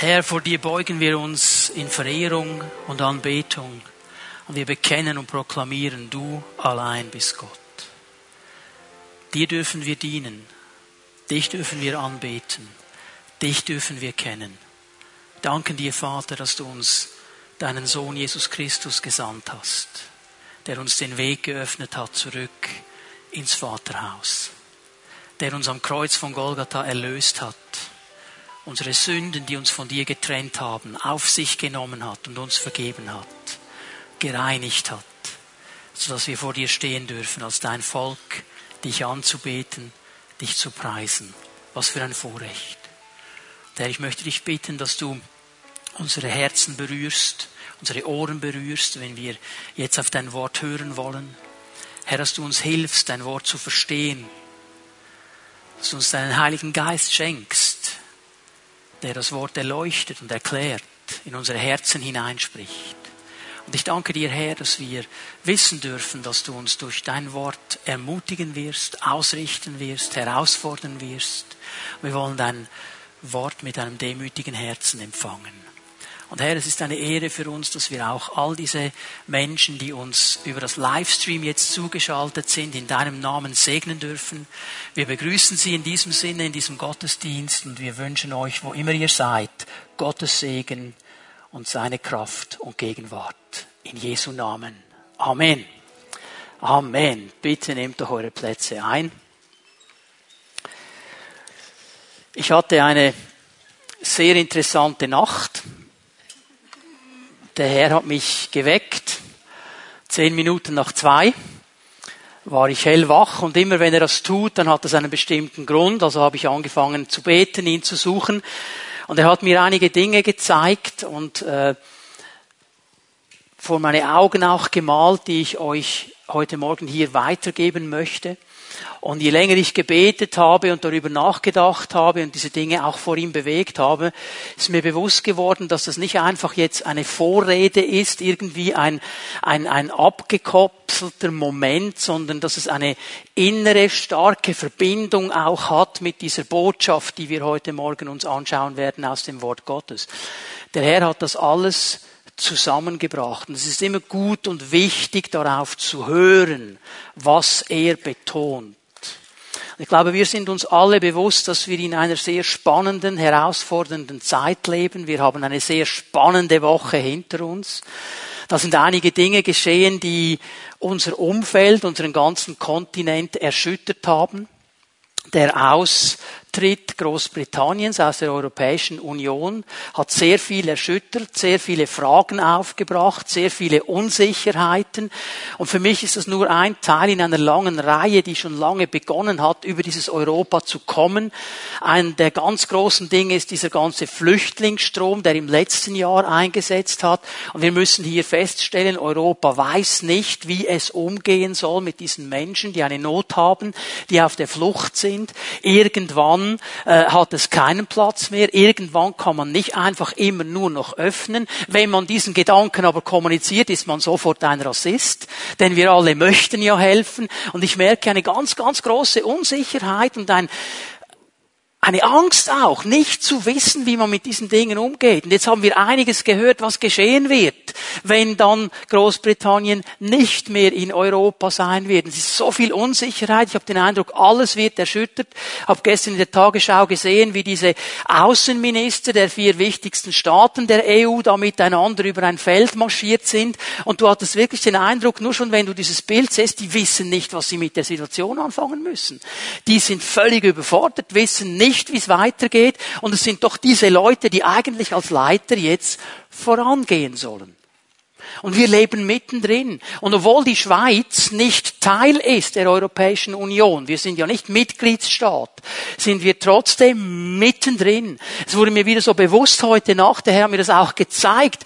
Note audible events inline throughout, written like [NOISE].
Herr, vor dir beugen wir uns in Verehrung und Anbetung und wir bekennen und proklamieren, du allein bist Gott. Dir dürfen wir dienen, dich dürfen wir anbeten, dich dürfen wir kennen. Danken dir, Vater, dass du uns deinen Sohn Jesus Christus gesandt hast, der uns den Weg geöffnet hat zurück ins Vaterhaus, der uns am Kreuz von Golgatha erlöst hat, unsere Sünden, die uns von dir getrennt haben, auf sich genommen hat und uns vergeben hat, gereinigt hat, sodass wir vor dir stehen dürfen als dein Volk, dich anzubeten, dich zu preisen. Was für ein Vorrecht. Herr, ich möchte dich bitten, dass du unsere Herzen berührst, unsere Ohren berührst, wenn wir jetzt auf dein Wort hören wollen. Herr, dass du uns hilfst, dein Wort zu verstehen, dass du uns deinen Heiligen Geist schenkst, der das Wort erleuchtet und erklärt, in unsere Herzen hineinspricht. Und ich danke dir, Herr, dass wir wissen dürfen, dass du uns durch dein Wort ermutigen wirst, ausrichten wirst, herausfordern wirst. Wir wollen dein Wort mit einem demütigen Herzen empfangen. Und Herr, es ist eine Ehre für uns, dass wir auch all diese Menschen, die uns über das Livestream jetzt zugeschaltet sind, in deinem Namen segnen dürfen. Wir begrüßen Sie in diesem Sinne, in diesem Gottesdienst und wir wünschen euch, wo immer ihr seid, Gottes Segen und seine Kraft und Gegenwart. In Jesu Namen. Amen. Amen. Bitte nehmt doch eure Plätze ein. Ich hatte eine sehr interessante Nacht. Der Herr hat mich geweckt. Zehn Minuten nach zwei war ich hellwach und immer wenn er das tut, dann hat das einen bestimmten Grund. Also habe ich angefangen zu beten, ihn zu suchen. Und er hat mir einige Dinge gezeigt und äh, vor meine Augen auch gemalt, die ich euch heute Morgen hier weitergeben möchte. Und je länger ich gebetet habe und darüber nachgedacht habe und diese Dinge auch vor ihm bewegt habe, ist mir bewusst geworden, dass das nicht einfach jetzt eine Vorrede ist, irgendwie ein, ein, ein abgekopselter Moment, sondern dass es eine innere, starke Verbindung auch hat mit dieser Botschaft, die wir heute Morgen uns anschauen werden aus dem Wort Gottes. Der Herr hat das alles zusammengebracht. Und es ist immer gut und wichtig, darauf zu hören, was er betont. Ich glaube, wir sind uns alle bewusst, dass wir in einer sehr spannenden, herausfordernden Zeit leben. Wir haben eine sehr spannende Woche hinter uns. Da sind einige Dinge geschehen, die unser Umfeld, unseren ganzen Kontinent erschüttert haben. Der Aus Austritt Großbritanniens aus der Europäischen Union hat sehr viel erschüttert, sehr viele Fragen aufgebracht, sehr viele Unsicherheiten. Und für mich ist das nur ein Teil in einer langen Reihe, die schon lange begonnen hat, über dieses Europa zu kommen. Ein der ganz großen Dinge ist dieser ganze Flüchtlingsstrom, der im letzten Jahr eingesetzt hat. Und wir müssen hier feststellen, Europa weiß nicht, wie es umgehen soll mit diesen Menschen, die eine Not haben, die auf der Flucht sind. Irgendwann Irgendwann äh, hat es keinen Platz mehr. Irgendwann kann man nicht einfach immer nur noch öffnen. Wenn man diesen Gedanken aber kommuniziert, ist man sofort ein Rassist. Denn wir alle möchten ja helfen. Und ich merke eine ganz, ganz große Unsicherheit und ein eine Angst auch, nicht zu wissen, wie man mit diesen Dingen umgeht. Und jetzt haben wir einiges gehört, was geschehen wird, wenn dann Großbritannien nicht mehr in Europa sein wird. Es ist so viel Unsicherheit. Ich habe den Eindruck, alles wird erschüttert. Ich habe gestern in der Tagesschau gesehen, wie diese Außenminister der vier wichtigsten Staaten der EU da miteinander über ein Feld marschiert sind. Und du hattest wirklich den Eindruck, nur schon wenn du dieses Bild siehst, die wissen nicht, was sie mit der Situation anfangen müssen. Die sind völlig überfordert, wissen nicht, nicht, wie es weitergeht. Und es sind doch diese Leute, die eigentlich als Leiter jetzt vorangehen sollen. Und wir leben mittendrin. Und obwohl die Schweiz nicht Teil ist der Europäischen Union, wir sind ja nicht Mitgliedsstaat, sind wir trotzdem mittendrin. Es wurde mir wieder so bewusst heute Nacht, der Herr hat mir das auch gezeigt.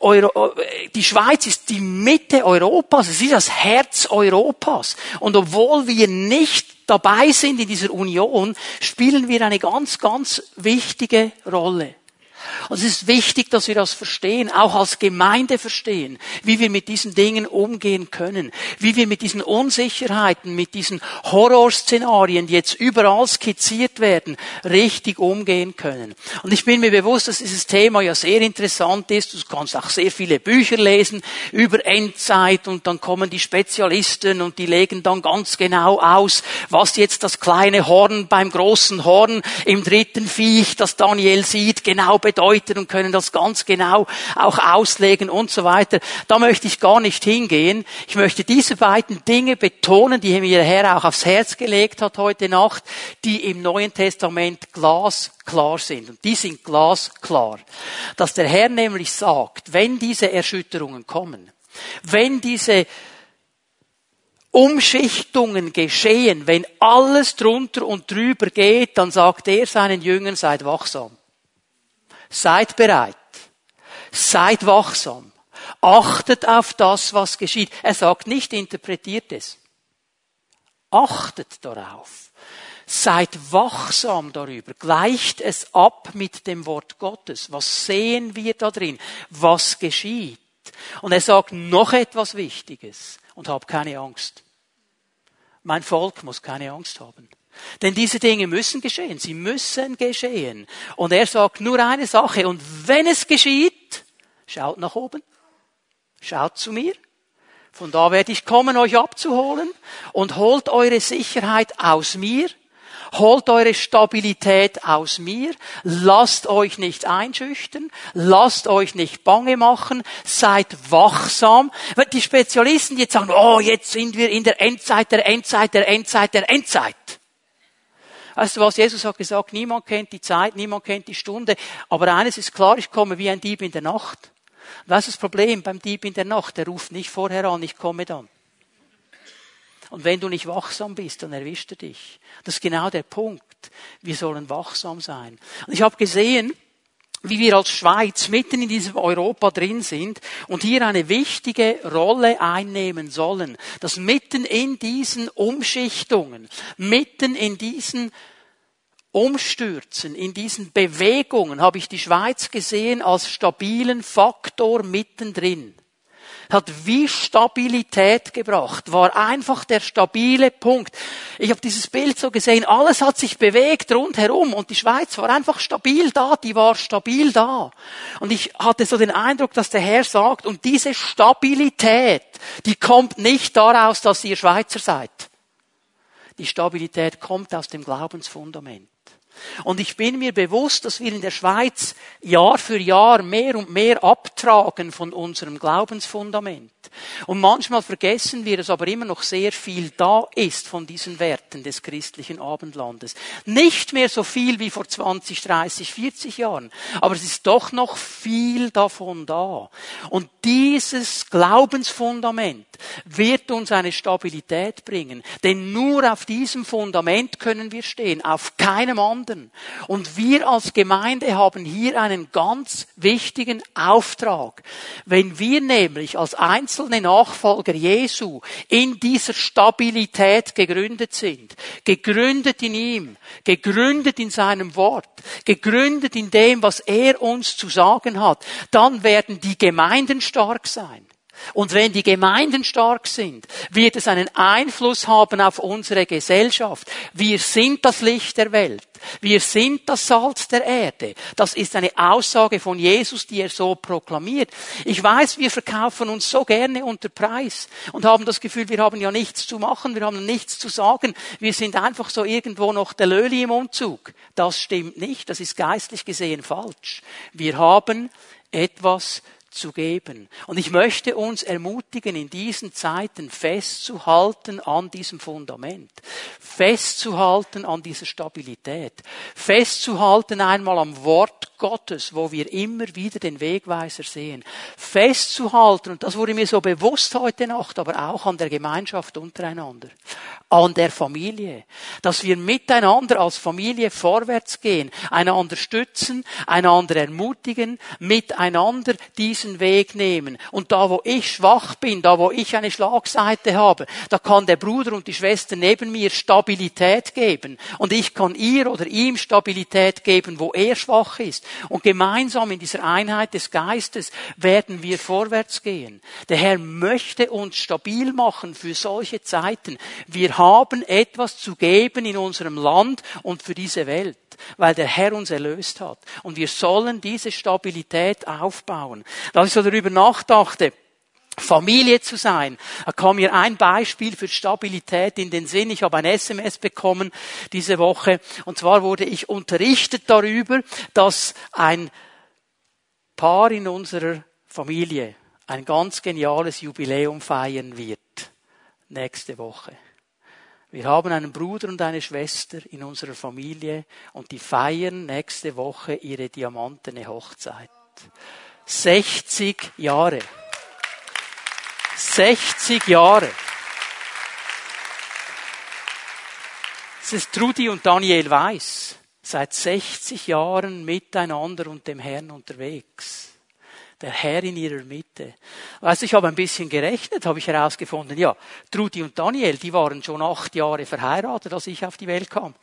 Euro, die Schweiz ist die Mitte Europas, es ist das Herz Europas. Und obwohl wir nicht dabei sind in dieser Union, spielen wir eine ganz, ganz wichtige Rolle. Und es ist wichtig, dass wir das verstehen, auch als Gemeinde verstehen, wie wir mit diesen Dingen umgehen können, wie wir mit diesen Unsicherheiten, mit diesen Horrorszenarien, die jetzt überall skizziert werden, richtig umgehen können. Und ich bin mir bewusst, dass dieses Thema ja sehr interessant ist. Du kannst auch sehr viele Bücher lesen über Endzeit und dann kommen die Spezialisten und die legen dann ganz genau aus, was jetzt das kleine Horn beim großen Horn im dritten Viech, das Daniel sieht, genau bedeutet und können das ganz genau auch auslegen und so weiter. Da möchte ich gar nicht hingehen. Ich möchte diese beiden Dinge betonen, die mir der Herr auch aufs Herz gelegt hat heute Nacht, die im Neuen Testament glasklar sind. Und die sind glasklar. Dass der Herr nämlich sagt, wenn diese Erschütterungen kommen, wenn diese Umschichtungen geschehen, wenn alles drunter und drüber geht, dann sagt er seinen Jüngern, seid wachsam. Seid bereit. Seid wachsam. Achtet auf das, was geschieht. Er sagt nicht, interpretiert es. Achtet darauf. Seid wachsam darüber. Gleicht es ab mit dem Wort Gottes. Was sehen wir da drin? Was geschieht? Und er sagt noch etwas Wichtiges und hab keine Angst. Mein Volk muss keine Angst haben. Denn diese Dinge müssen geschehen. Sie müssen geschehen. Und er sagt nur eine Sache. Und wenn es geschieht, schaut nach oben. Schaut zu mir. Von da werde ich kommen, euch abzuholen. Und holt eure Sicherheit aus mir Holt eure Stabilität aus mir. Lasst euch nicht einschüchtern. Lasst euch nicht bange machen. Seid wachsam. Die Spezialisten jetzt sagen, oh, jetzt sind wir in der Endzeit, der Endzeit, der Endzeit, der Endzeit. Weißt du was? Jesus hat gesagt, niemand kennt die Zeit, niemand kennt die Stunde. Aber eines ist klar, ich komme wie ein Dieb in der Nacht. Was ist das Problem beim Dieb in der Nacht? Der ruft nicht vorher an, ich komme dann. Und wenn du nicht wachsam bist, dann erwischt er dich. Das ist genau der Punkt. Wir sollen wachsam sein. Und ich habe gesehen, wie wir als Schweiz mitten in diesem Europa drin sind und hier eine wichtige Rolle einnehmen sollen, dass mitten in diesen Umschichtungen, mitten in diesen Umstürzen, in diesen Bewegungen habe ich die Schweiz gesehen als stabilen Faktor mittendrin hat wie Stabilität gebracht, war einfach der stabile Punkt. Ich habe dieses Bild so gesehen, alles hat sich bewegt rundherum und die Schweiz war einfach stabil da, die war stabil da. Und ich hatte so den Eindruck, dass der Herr sagt, und diese Stabilität, die kommt nicht daraus, dass ihr Schweizer seid. Die Stabilität kommt aus dem Glaubensfundament. Und ich bin mir bewusst, dass wir in der Schweiz Jahr für Jahr mehr und mehr abtragen von unserem Glaubensfundament. Und manchmal vergessen wir, dass aber immer noch sehr viel da ist von diesen Werten des christlichen Abendlandes. Nicht mehr so viel wie vor 20, 30, 40 Jahren, aber es ist doch noch viel davon da. Und dieses Glaubensfundament wird uns eine Stabilität bringen. Denn nur auf diesem Fundament können wir stehen, auf keinem anderen. Und wir als Gemeinde haben hier einen ganz wichtigen Auftrag. Wenn wir nämlich als einzelne Nachfolger Jesu in dieser Stabilität gegründet sind, gegründet in ihm, gegründet in seinem Wort, gegründet in dem, was er uns zu sagen hat, dann werden die Gemeinden stark sein. Und wenn die Gemeinden stark sind, wird es einen Einfluss haben auf unsere Gesellschaft. Wir sind das Licht der Welt. Wir sind das Salz der Erde. Das ist eine Aussage von Jesus, die er so proklamiert. Ich weiß, wir verkaufen uns so gerne unter Preis und haben das Gefühl, wir haben ja nichts zu machen, wir haben nichts zu sagen. Wir sind einfach so irgendwo noch der Löli im Umzug. Das stimmt nicht. Das ist geistlich gesehen falsch. Wir haben etwas zu geben. Und ich möchte uns ermutigen, in diesen Zeiten festzuhalten an diesem Fundament, festzuhalten an dieser Stabilität, festzuhalten einmal am Wort Gottes, wo wir immer wieder den Wegweiser sehen, festzuhalten, und das wurde mir so bewusst heute Nacht, aber auch an der Gemeinschaft untereinander, an der Familie, dass wir miteinander als Familie vorwärts gehen, einander stützen, einander ermutigen, miteinander diese diesen Weg nehmen. Und da, wo ich schwach bin, da, wo ich eine Schlagseite habe, da kann der Bruder und die Schwester neben mir Stabilität geben. Und ich kann ihr oder ihm Stabilität geben, wo er schwach ist. Und gemeinsam in dieser Einheit des Geistes werden wir vorwärts gehen. Der Herr möchte uns stabil machen für solche Zeiten. Wir haben etwas zu geben in unserem Land und für diese Welt weil der Herr uns erlöst hat. Und wir sollen diese Stabilität aufbauen. Als ich so darüber nachdachte, Familie zu sein. Da kam mir ein Beispiel für Stabilität in den Sinn. Ich habe ein SMS bekommen diese Woche. Und zwar wurde ich unterrichtet darüber, dass ein Paar in unserer Familie ein ganz geniales Jubiläum feiern wird. Nächste Woche. Wir haben einen Bruder und eine Schwester in unserer Familie und die feiern nächste Woche ihre diamantene Hochzeit. 60 Jahre. 60 Jahre. Es ist Trudi und Daniel Weiß seit 60 Jahren miteinander und dem Herrn unterwegs der Herr in ihrer Mitte. Weißt du, ich habe ein bisschen gerechnet, habe ich herausgefunden, ja, Trudi und Daniel, die waren schon acht Jahre verheiratet, als ich auf die Welt kam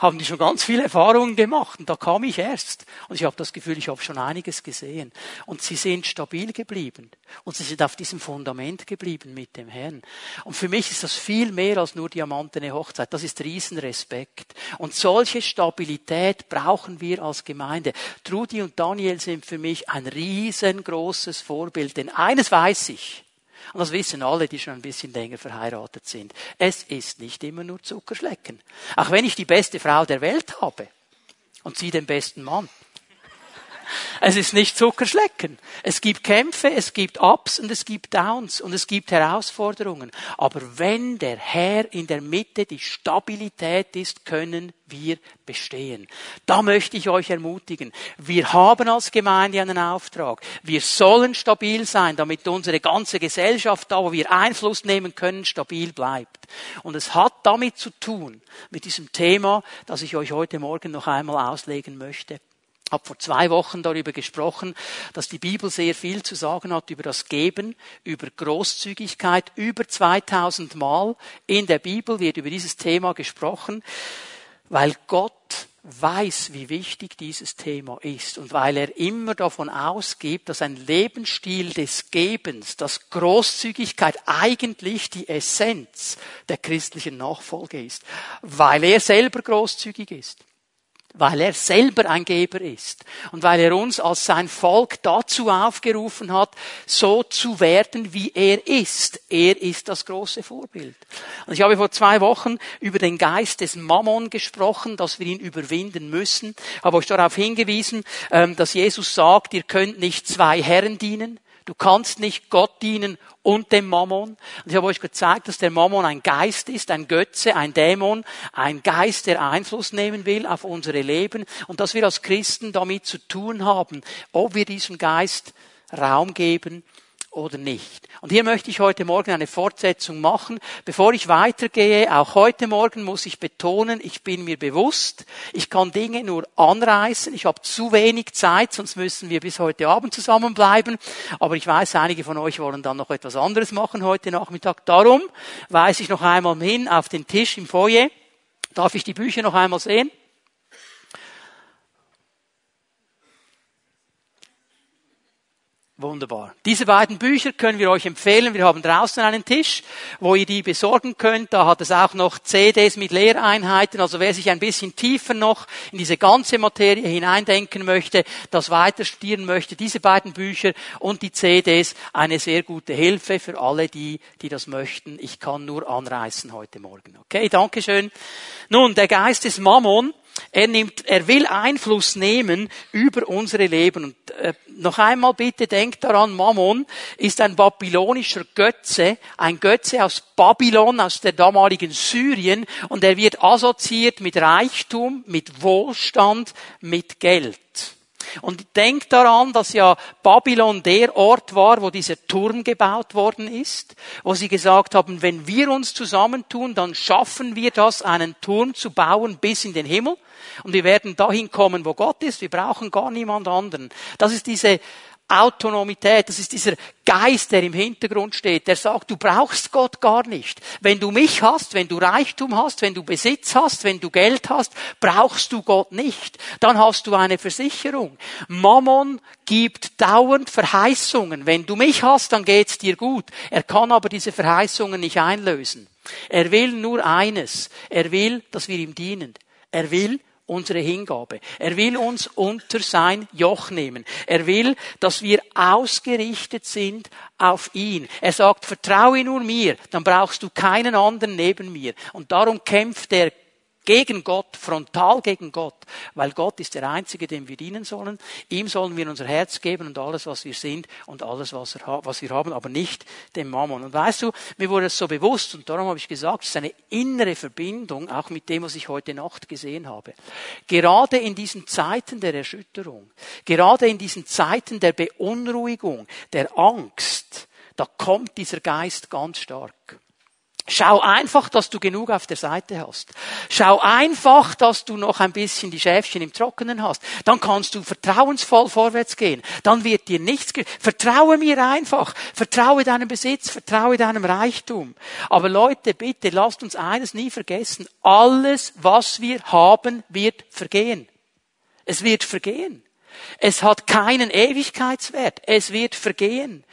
haben die schon ganz viele Erfahrungen gemacht und da kam ich erst. Und ich habe das Gefühl, ich habe schon einiges gesehen. Und sie sind stabil geblieben. Und sie sind auf diesem Fundament geblieben mit dem Herrn. Und für mich ist das viel mehr als nur diamantene Hochzeit. Das ist Riesenrespekt. Und solche Stabilität brauchen wir als Gemeinde. Trudi und Daniel sind für mich ein riesengroßes Vorbild. Denn eines weiß ich. Und das wissen alle, die schon ein bisschen länger verheiratet sind. Es ist nicht immer nur Zuckerschlecken. Auch wenn ich die beste Frau der Welt habe und sie den besten Mann. Es ist nicht Zuckerschlecken. Es gibt Kämpfe, es gibt Ups und es gibt Downs und es gibt Herausforderungen. Aber wenn der Herr in der Mitte die Stabilität ist, können wir bestehen. Da möchte ich euch ermutigen. Wir haben als Gemeinde einen Auftrag. Wir sollen stabil sein, damit unsere ganze Gesellschaft, da wo wir Einfluss nehmen können, stabil bleibt. Und es hat damit zu tun, mit diesem Thema, das ich euch heute Morgen noch einmal auslegen möchte habe vor zwei Wochen darüber gesprochen, dass die Bibel sehr viel zu sagen hat über das Geben, über Großzügigkeit. Über 2000 Mal in der Bibel wird über dieses Thema gesprochen, weil Gott weiß, wie wichtig dieses Thema ist und weil er immer davon ausgeht, dass ein Lebensstil des Gebens, dass Großzügigkeit eigentlich die Essenz der christlichen Nachfolge ist, weil er selber großzügig ist weil er selber ein Geber ist und weil er uns als sein Volk dazu aufgerufen hat, so zu werden, wie er ist. Er ist das große Vorbild. Und ich habe vor zwei Wochen über den Geist des Mammon gesprochen, dass wir ihn überwinden müssen. Habe euch darauf hingewiesen, ähm, dass Jesus sagt, ihr könnt nicht zwei Herren dienen. Du kannst nicht Gott dienen und dem Mammon. Und ich habe euch gezeigt, dass der Mammon ein Geist ist, ein Götze, ein Dämon, ein Geist, der Einfluss nehmen will auf unsere Leben und dass wir als Christen damit zu tun haben, ob wir diesem Geist Raum geben oder nicht. Und hier möchte ich heute Morgen eine Fortsetzung machen. Bevor ich weitergehe, auch heute Morgen muss ich betonen, ich bin mir bewusst, ich kann Dinge nur anreißen. Ich habe zu wenig Zeit, sonst müssen wir bis heute Abend zusammenbleiben. Aber ich weiß, einige von euch wollen dann noch etwas anderes machen heute Nachmittag. Darum weise ich noch einmal hin auf den Tisch im Foyer. Darf ich die Bücher noch einmal sehen? Wunderbar. Diese beiden Bücher können wir euch empfehlen. Wir haben draußen einen Tisch, wo ihr die besorgen könnt. Da hat es auch noch CDs mit Lehreinheiten. Also wer sich ein bisschen tiefer noch in diese ganze Materie hineindenken möchte, das weiter studieren möchte, diese beiden Bücher und die CDs eine sehr gute Hilfe für alle die, die das möchten. Ich kann nur anreißen heute Morgen. Okay, Dankeschön. Nun, der Geist des Mammon er nimmt, er will Einfluss nehmen über unsere Leben. Und äh, noch einmal bitte denkt daran, Mammon ist ein babylonischer Götze, ein Götze aus Babylon, aus der damaligen Syrien, und er wird assoziiert mit Reichtum, mit Wohlstand, mit Geld. Und denkt daran, dass ja Babylon der Ort war, wo dieser Turm gebaut worden ist, wo sie gesagt haben, wenn wir uns zusammentun, dann schaffen wir das, einen Turm zu bauen bis in den Himmel. Und wir werden dahin kommen, wo Gott ist. Wir brauchen gar niemand anderen. Das ist diese Autonomität, das ist dieser Geist, der im Hintergrund steht, der sagt, du brauchst Gott gar nicht. Wenn du mich hast, wenn du Reichtum hast, wenn du Besitz hast, wenn du Geld hast, brauchst du Gott nicht. Dann hast du eine Versicherung. Mammon gibt dauernd Verheißungen. Wenn du mich hast, dann geht's dir gut. Er kann aber diese Verheißungen nicht einlösen. Er will nur eines. Er will, dass wir ihm dienen. Er will, unsere Hingabe. Er will uns unter sein Joch nehmen. Er will, dass wir ausgerichtet sind auf ihn. Er sagt, vertraue nur mir, dann brauchst du keinen anderen neben mir. Und darum kämpft er gegen Gott, frontal gegen Gott, weil Gott ist der Einzige, dem wir dienen sollen. Ihm sollen wir unser Herz geben und alles, was wir sind und alles, was, wir haben, aber nicht dem Mammon. Und weißt du, mir wurde es so bewusst und darum habe ich gesagt, es ist eine innere Verbindung, auch mit dem, was ich heute Nacht gesehen habe. Gerade in diesen Zeiten der Erschütterung, gerade in diesen Zeiten der Beunruhigung, der Angst, da kommt dieser Geist ganz stark. Schau einfach, dass du genug auf der Seite hast. Schau einfach, dass du noch ein bisschen die Schäfchen im Trockenen hast. Dann kannst du vertrauensvoll vorwärts gehen. Dann wird dir nichts, vertraue mir einfach. Vertraue deinem Besitz, vertraue deinem Reichtum. Aber Leute, bitte lasst uns eines nie vergessen. Alles, was wir haben, wird vergehen. Es wird vergehen. Es hat keinen Ewigkeitswert. Es wird vergehen.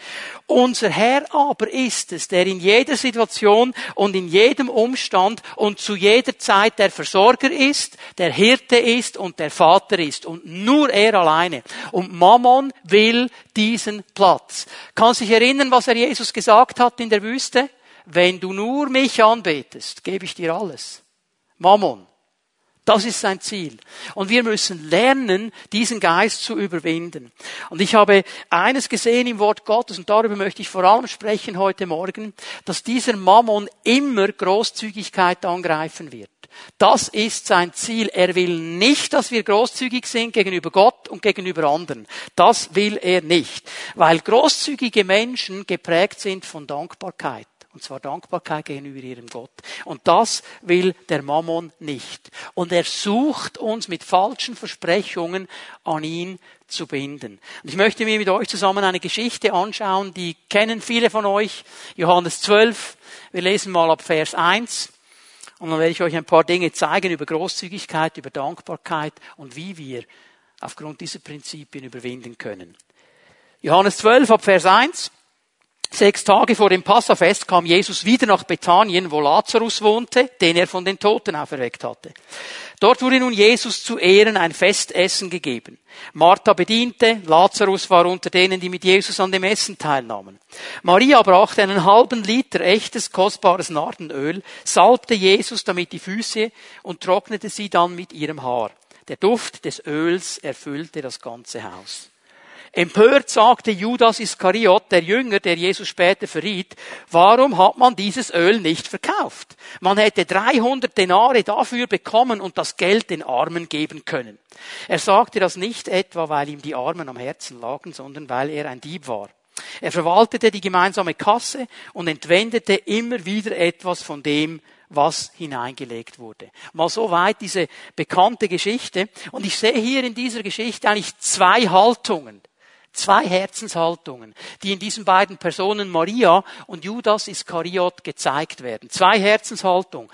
Unser Herr aber ist es, der in jeder Situation und in jedem Umstand und zu jeder Zeit der Versorger ist, der Hirte ist und der Vater ist. Und nur er alleine. Und Mammon will diesen Platz. Kannst dich erinnern, was er Jesus gesagt hat in der Wüste? Wenn du nur mich anbetest, gebe ich dir alles. Mammon. Das ist sein Ziel. Und wir müssen lernen, diesen Geist zu überwinden. Und ich habe eines gesehen im Wort Gottes, und darüber möchte ich vor allem sprechen heute Morgen, dass dieser Mammon immer Großzügigkeit angreifen wird. Das ist sein Ziel. Er will nicht, dass wir großzügig sind gegenüber Gott und gegenüber anderen. Das will er nicht, weil großzügige Menschen geprägt sind von Dankbarkeit. Und zwar Dankbarkeit gegenüber ihrem Gott. Und das will der Mammon nicht. Und er sucht uns mit falschen Versprechungen an ihn zu binden. Und ich möchte mir mit euch zusammen eine Geschichte anschauen, die kennen viele von euch. Johannes 12. Wir lesen mal ab Vers 1. Und dann werde ich euch ein paar Dinge zeigen über Großzügigkeit, über Dankbarkeit und wie wir aufgrund dieser Prinzipien überwinden können. Johannes 12 ab Vers 1. Sechs Tage vor dem Passafest kam Jesus wieder nach Bethanien, wo Lazarus wohnte, den er von den Toten auferweckt hatte. Dort wurde nun Jesus zu Ehren ein Festessen gegeben. Martha bediente, Lazarus war unter denen, die mit Jesus an dem Essen teilnahmen. Maria brachte einen halben Liter echtes, kostbares Nardenöl, salbte Jesus damit die Füße und trocknete sie dann mit ihrem Haar. Der Duft des Öls erfüllte das ganze Haus. Empört sagte Judas Iskariot, der Jünger, der Jesus später verriet, warum hat man dieses Öl nicht verkauft? Man hätte 300 Denare dafür bekommen und das Geld den Armen geben können. Er sagte das nicht etwa, weil ihm die Armen am Herzen lagen, sondern weil er ein Dieb war. Er verwaltete die gemeinsame Kasse und entwendete immer wieder etwas von dem, was hineingelegt wurde. Mal so weit diese bekannte Geschichte. Und ich sehe hier in dieser Geschichte eigentlich zwei Haltungen. Zwei Herzenshaltungen, die in diesen beiden Personen Maria und Judas Iskariot gezeigt werden. Zwei Herzenshaltungen.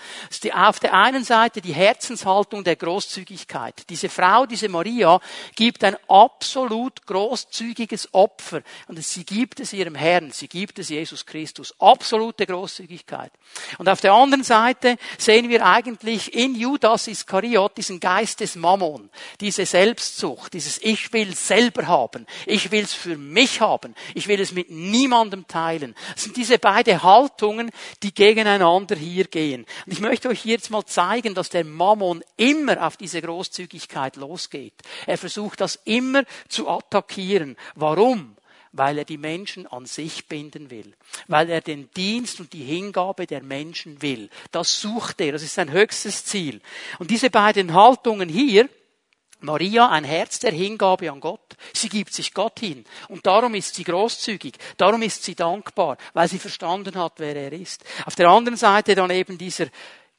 Auf der einen Seite die Herzenshaltung der Großzügigkeit. Diese Frau, diese Maria, gibt ein absolut großzügiges Opfer. Und sie gibt es ihrem Herrn, sie gibt es Jesus Christus. Absolute Großzügigkeit. Und auf der anderen Seite sehen wir eigentlich in Judas Iskariot diesen Geist des Mammon. Diese Selbstsucht, dieses Ich will selber haben. Ich will es für mich haben. Ich will es mit niemandem teilen. Das sind diese beiden Haltungen, die gegeneinander hier gehen. Und ich möchte euch jetzt mal zeigen, dass der Mammon immer auf diese Großzügigkeit losgeht. Er versucht das immer zu attackieren. Warum? weil er die Menschen an sich binden will, weil er den Dienst und die Hingabe der Menschen will. Das sucht er, das ist sein höchstes Ziel. Und diese beiden Haltungen hier, Maria ein Herz der Hingabe an Gott. Sie gibt sich Gott hin. Und darum ist sie großzügig. Darum ist sie dankbar, weil sie verstanden hat, wer er ist. Auf der anderen Seite dann eben dieser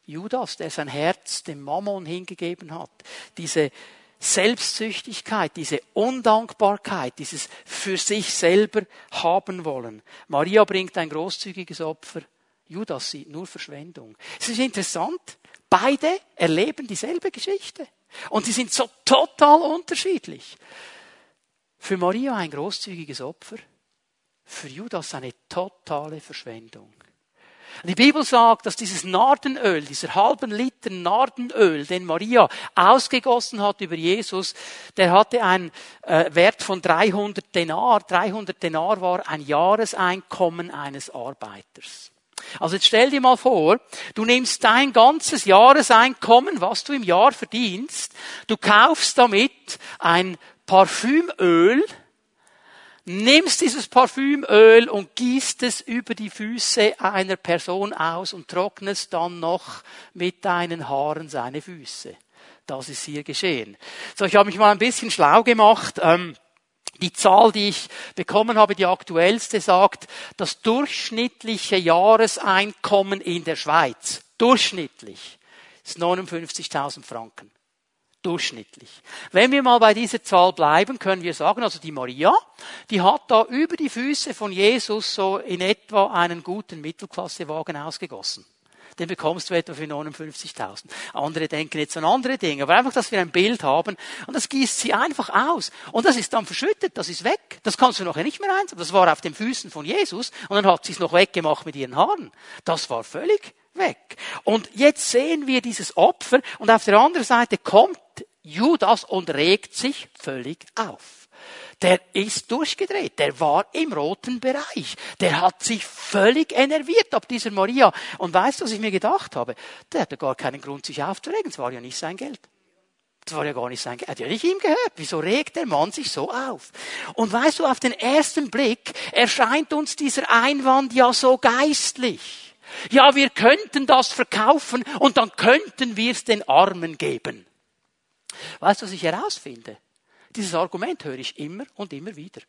Judas, der sein Herz dem Mammon hingegeben hat. Diese Selbstsüchtigkeit, diese Undankbarkeit, dieses für sich selber haben wollen. Maria bringt ein großzügiges Opfer. Judas sieht nur Verschwendung. Es ist interessant. Beide erleben dieselbe Geschichte. Und sie sind so total unterschiedlich. Für Maria ein großzügiges Opfer. Für Judas eine totale Verschwendung. Die Bibel sagt, dass dieses Nardenöl, dieser halben Liter Nardenöl, den Maria ausgegossen hat über Jesus, der hatte einen äh, Wert von 300 Denar. 300 Denar war ein Jahreseinkommen eines Arbeiters. Also jetzt stell dir mal vor, du nimmst dein ganzes Jahreseinkommen, was du im Jahr verdienst, du kaufst damit ein Parfümöl, nimmst dieses Parfümöl und gießt es über die Füße einer Person aus und trocknest dann noch mit deinen Haaren seine Füße. Das ist hier geschehen. So, ich habe mich mal ein bisschen schlau gemacht. Ähm, die Zahl, die ich bekommen habe, die aktuellste, sagt, das durchschnittliche Jahreseinkommen in der Schweiz, durchschnittlich, ist 59.000 Franken durchschnittlich. Wenn wir mal bei dieser Zahl bleiben, können wir sagen, also die Maria, die hat da über die Füße von Jesus so in etwa einen guten Mittelklassewagen ausgegossen. Den bekommst du etwa für 59.000. Andere denken jetzt an andere Dinge, aber einfach, dass wir ein Bild haben und das gießt sie einfach aus. Und das ist dann verschüttet, das ist weg. Das kannst du nachher nicht mehr einsetzen. Das war auf den Füßen von Jesus und dann hat sie es noch weggemacht mit ihren Haaren. Das war völlig weg. Und jetzt sehen wir dieses Opfer und auf der anderen Seite kommt Judas und regt sich völlig auf. Der ist durchgedreht, der war im roten Bereich, der hat sich völlig enerviert ab dieser Maria. Und weißt du, was ich mir gedacht habe? Der hatte gar keinen Grund, sich aufzuregen, es war ja nicht sein Geld. Das war ja gar nicht sein Geld. Hat ja nicht ihm gehört. Wieso regt der Mann sich so auf? Und weißt du, auf den ersten Blick erscheint uns dieser Einwand ja so geistlich. Ja, wir könnten das verkaufen und dann könnten wir es den Armen geben. Weißt du, was ich herausfinde? Dieses Argument höre ich immer und immer wieder.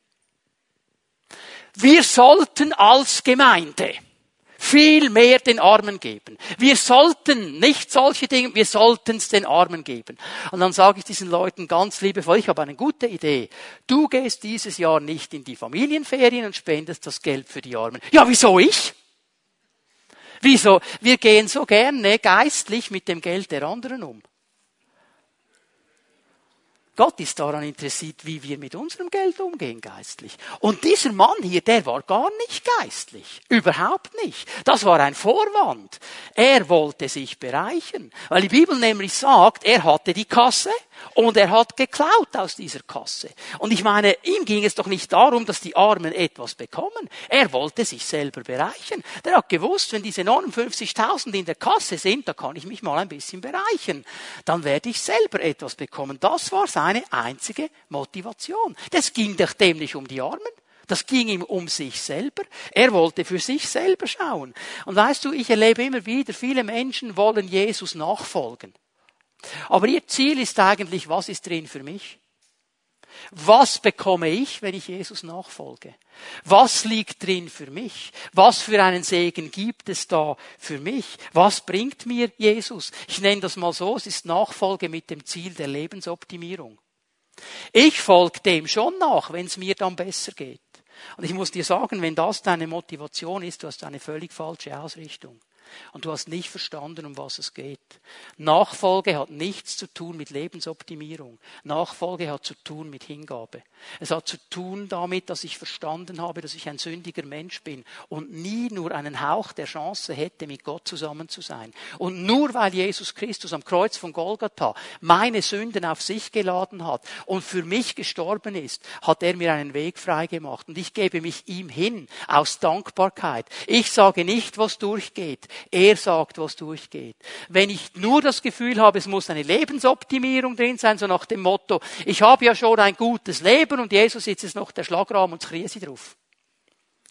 Wir sollten als Gemeinde viel mehr den Armen geben. Wir sollten nicht solche Dinge, wir sollten es den Armen geben. Und dann sage ich diesen Leuten ganz liebevoll, ich habe eine gute Idee. Du gehst dieses Jahr nicht in die Familienferien und spendest das Geld für die Armen. Ja, wieso ich? Wieso? Wir gehen so gerne geistlich mit dem Geld der anderen um. Gott ist daran interessiert, wie wir mit unserem Geld umgehen geistlich. Und dieser Mann hier, der war gar nicht geistlich. Überhaupt nicht. Das war ein Vorwand. Er wollte sich bereichern. Weil die Bibel nämlich sagt, er hatte die Kasse und er hat geklaut aus dieser Kasse. Und ich meine, ihm ging es doch nicht darum, dass die Armen etwas bekommen. Er wollte sich selber bereichern. Der hat gewusst, wenn diese 59.000 in der Kasse sind, da kann ich mich mal ein bisschen bereichern. Dann werde ich selber etwas bekommen. Das war seine einzige Motivation. Das ging doch dem nicht um die Armen. Das ging ihm um sich selber. Er wollte für sich selber schauen. Und weißt du, ich erlebe immer wieder, viele Menschen wollen Jesus nachfolgen. Aber ihr Ziel ist eigentlich, was ist drin für mich? Was bekomme ich, wenn ich Jesus nachfolge? Was liegt drin für mich? Was für einen Segen gibt es da für mich? Was bringt mir Jesus? Ich nenne das mal so, es ist Nachfolge mit dem Ziel der Lebensoptimierung. Ich folge dem schon nach, wenn es mir dann besser geht. Und ich muss dir sagen, wenn das deine Motivation ist, du hast eine völlig falsche Ausrichtung. Und du hast nicht verstanden, um was es geht. Nachfolge hat nichts zu tun mit Lebensoptimierung. Nachfolge hat zu tun mit Hingabe. Es hat zu tun damit, dass ich verstanden habe, dass ich ein sündiger Mensch bin und nie nur einen Hauch der Chance hätte, mit Gott zusammen zu sein. Und nur weil Jesus Christus am Kreuz von Golgatha meine Sünden auf sich geladen hat und für mich gestorben ist, hat er mir einen Weg freigemacht. Und ich gebe mich ihm hin aus Dankbarkeit. Ich sage nicht, was durchgeht. Er sagt, was durchgeht. Wenn ich nur das Gefühl habe, es muss eine Lebensoptimierung drin sein, so nach dem Motto, ich habe ja schon ein gutes Leben und Jesus jetzt noch der Schlagrahmen und das sie drauf.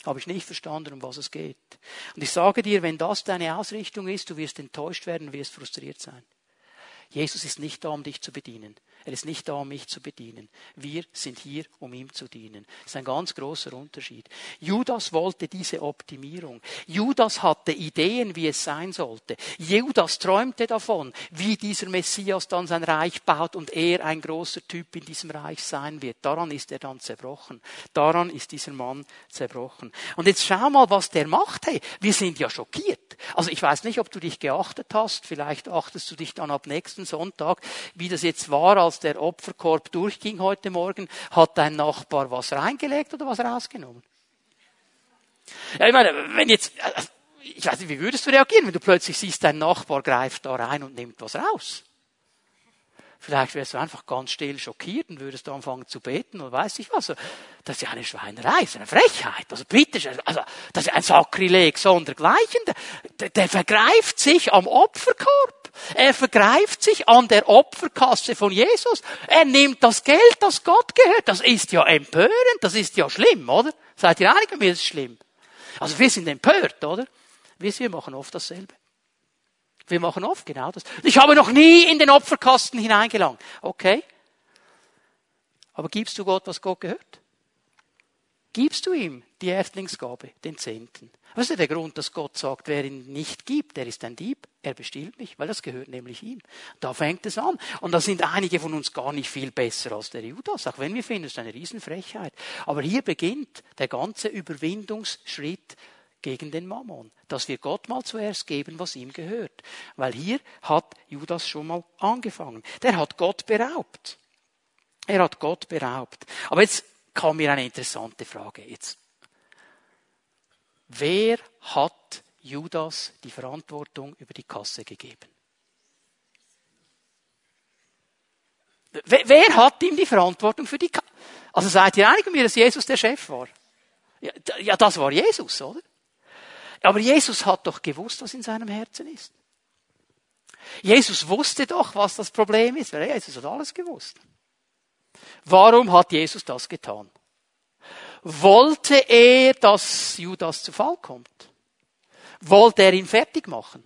Habe ich nicht verstanden, um was es geht. Und ich sage dir, wenn das deine Ausrichtung ist, du wirst enttäuscht werden, wirst frustriert sein. Jesus ist nicht da, um dich zu bedienen. Er ist nicht da, um mich zu bedienen. Wir sind hier, um ihm zu dienen. Das ist ein ganz großer Unterschied. Judas wollte diese Optimierung. Judas hatte Ideen, wie es sein sollte. Judas träumte davon, wie dieser Messias dann sein Reich baut und er ein großer Typ in diesem Reich sein wird. Daran ist er dann zerbrochen. Daran ist dieser Mann zerbrochen. Und jetzt schau mal, was der macht. Hey, wir sind ja schockiert. Also ich weiß nicht, ob du dich geachtet hast. Vielleicht achtest du dich dann ab nächsten Sonntag, wie das jetzt war, als der Opferkorb durchging heute Morgen. Hat dein Nachbar was reingelegt oder was rausgenommen? Ja, ich meine, wenn jetzt, ich weiß nicht, wie würdest du reagieren, wenn du plötzlich siehst, dein Nachbar greift da rein und nimmt was raus? Vielleicht wärst du einfach ganz still schockiert und würdest anfangen zu beten oder weiß ich was. Das ist ja eine Schweinerei, das ist eine Frechheit. Also bitte, also das ist ein Sakrileg sondergleichen. Der, der vergreift sich am Opferkorb. Er vergreift sich an der Opferkasse von Jesus. Er nimmt das Geld, das Gott gehört. Das ist ja empörend, das ist ja schlimm, oder? Seid ihr einig mit mir, das ist schlimm. Also wir sind empört, oder? Wir machen oft dasselbe. Wir machen oft genau das. Ich habe noch nie in den Opferkasten hineingelangt. Okay. Aber gibst du Gott, was Gott gehört? Gibst du ihm die Erstlingsgabe, den Zehnten? Was ist der Grund, dass Gott sagt, wer ihn nicht gibt, der ist ein Dieb, er bestiehlt mich, weil das gehört nämlich ihm. Da fängt es an. Und da sind einige von uns gar nicht viel besser als der Judas, auch wenn wir finden, es ist eine Riesenfrechheit. Aber hier beginnt der ganze Überwindungsschritt gegen den Mammon, dass wir Gott mal zuerst geben, was ihm gehört. Weil hier hat Judas schon mal angefangen. Der hat Gott beraubt. Er hat Gott beraubt. Aber jetzt kam mir eine interessante Frage. Jetzt. Wer hat Judas die Verantwortung über die Kasse gegeben? Wer, wer hat ihm die Verantwortung für die Kasse? Also seid ihr einig mit mir, dass Jesus der Chef war? Ja, ja, das war Jesus, oder? Aber Jesus hat doch gewusst, was in seinem Herzen ist. Jesus wusste doch, was das Problem ist, Jesus hat alles gewusst. Warum hat Jesus das getan? Wollte er, dass Judas zu Fall kommt? Wollte er ihn fertig machen?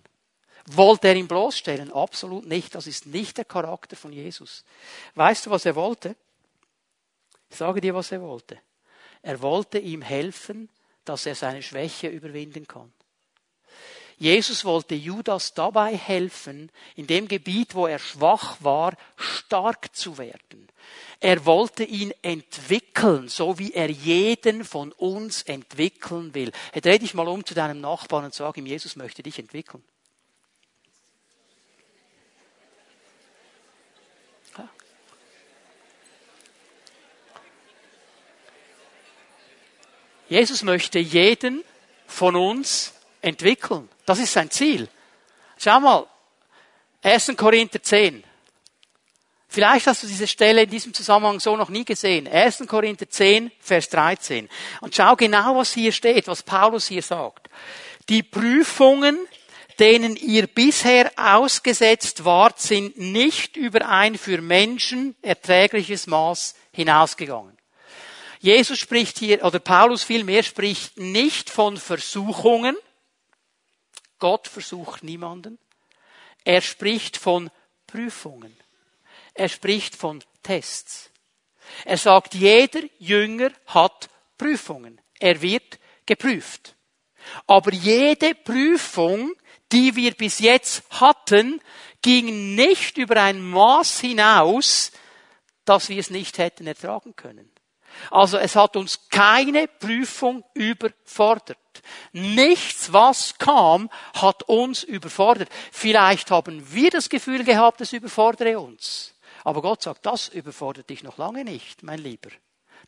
Wollte er ihn bloßstellen? Absolut nicht. Das ist nicht der Charakter von Jesus. Weißt du, was er wollte? Ich sage dir, was er wollte. Er wollte ihm helfen, dass er seine Schwäche überwinden kann. Jesus wollte Judas dabei helfen, in dem Gebiet, wo er schwach war, stark zu werden. Er wollte ihn entwickeln, so wie er jeden von uns entwickeln will. Hey, dreh dich mal um zu deinem Nachbarn und sag ihm, Jesus möchte dich entwickeln. Jesus möchte jeden von uns entwickeln. Das ist sein Ziel. Schau mal, 1. Korinther 10. Vielleicht hast du diese Stelle in diesem Zusammenhang so noch nie gesehen. 1. Korinther 10, Vers 13. Und schau genau, was hier steht, was Paulus hier sagt. Die Prüfungen, denen ihr bisher ausgesetzt wart, sind nicht über ein für Menschen erträgliches Maß hinausgegangen. Jesus spricht hier, oder Paulus vielmehr spricht nicht von Versuchungen. Gott versucht niemanden. Er spricht von Prüfungen. Er spricht von Tests. Er sagt, jeder Jünger hat Prüfungen. Er wird geprüft. Aber jede Prüfung, die wir bis jetzt hatten, ging nicht über ein Maß hinaus, dass wir es nicht hätten ertragen können. Also es hat uns keine Prüfung überfordert. Nichts, was kam, hat uns überfordert. Vielleicht haben wir das Gefühl gehabt, es überfordere uns. Aber Gott sagt, das überfordert dich noch lange nicht, mein Lieber.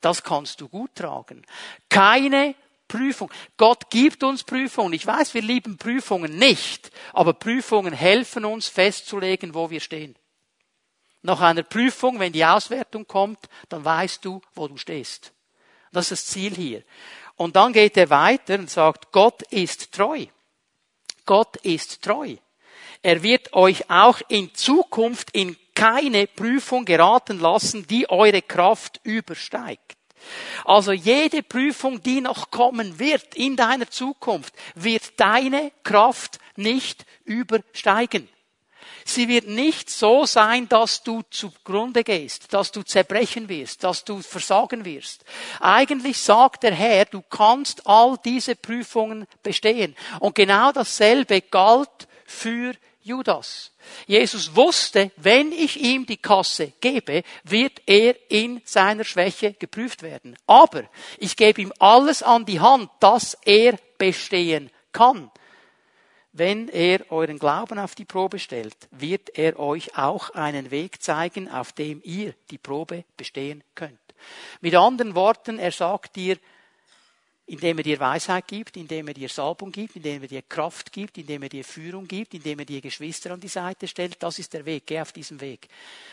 Das kannst du gut tragen. Keine Prüfung. Gott gibt uns Prüfungen. Ich weiß, wir lieben Prüfungen nicht, aber Prüfungen helfen uns festzulegen, wo wir stehen. Nach einer Prüfung, wenn die Auswertung kommt, dann weißt du, wo du stehst. Das ist das Ziel hier. Und dann geht er weiter und sagt, Gott ist treu. Gott ist treu. Er wird euch auch in Zukunft in keine Prüfung geraten lassen, die eure Kraft übersteigt. Also jede Prüfung, die noch kommen wird in deiner Zukunft, wird deine Kraft nicht übersteigen. Sie wird nicht so sein, dass du zugrunde gehst, dass du zerbrechen wirst, dass du versagen wirst. Eigentlich sagt der Herr, du kannst all diese Prüfungen bestehen. Und genau dasselbe galt für Judas. Jesus wusste, wenn ich ihm die Kasse gebe, wird er in seiner Schwäche geprüft werden. Aber ich gebe ihm alles an die Hand, dass er bestehen kann. Wenn er euren Glauben auf die Probe stellt, wird er euch auch einen Weg zeigen, auf dem ihr die Probe bestehen könnt. Mit anderen Worten, er sagt dir, indem er dir Weisheit gibt, indem er dir Salbung gibt, indem er dir Kraft gibt, indem er dir Führung gibt, indem er dir Geschwister an die Seite stellt. Das ist der Weg. Geh auf diesen Weg.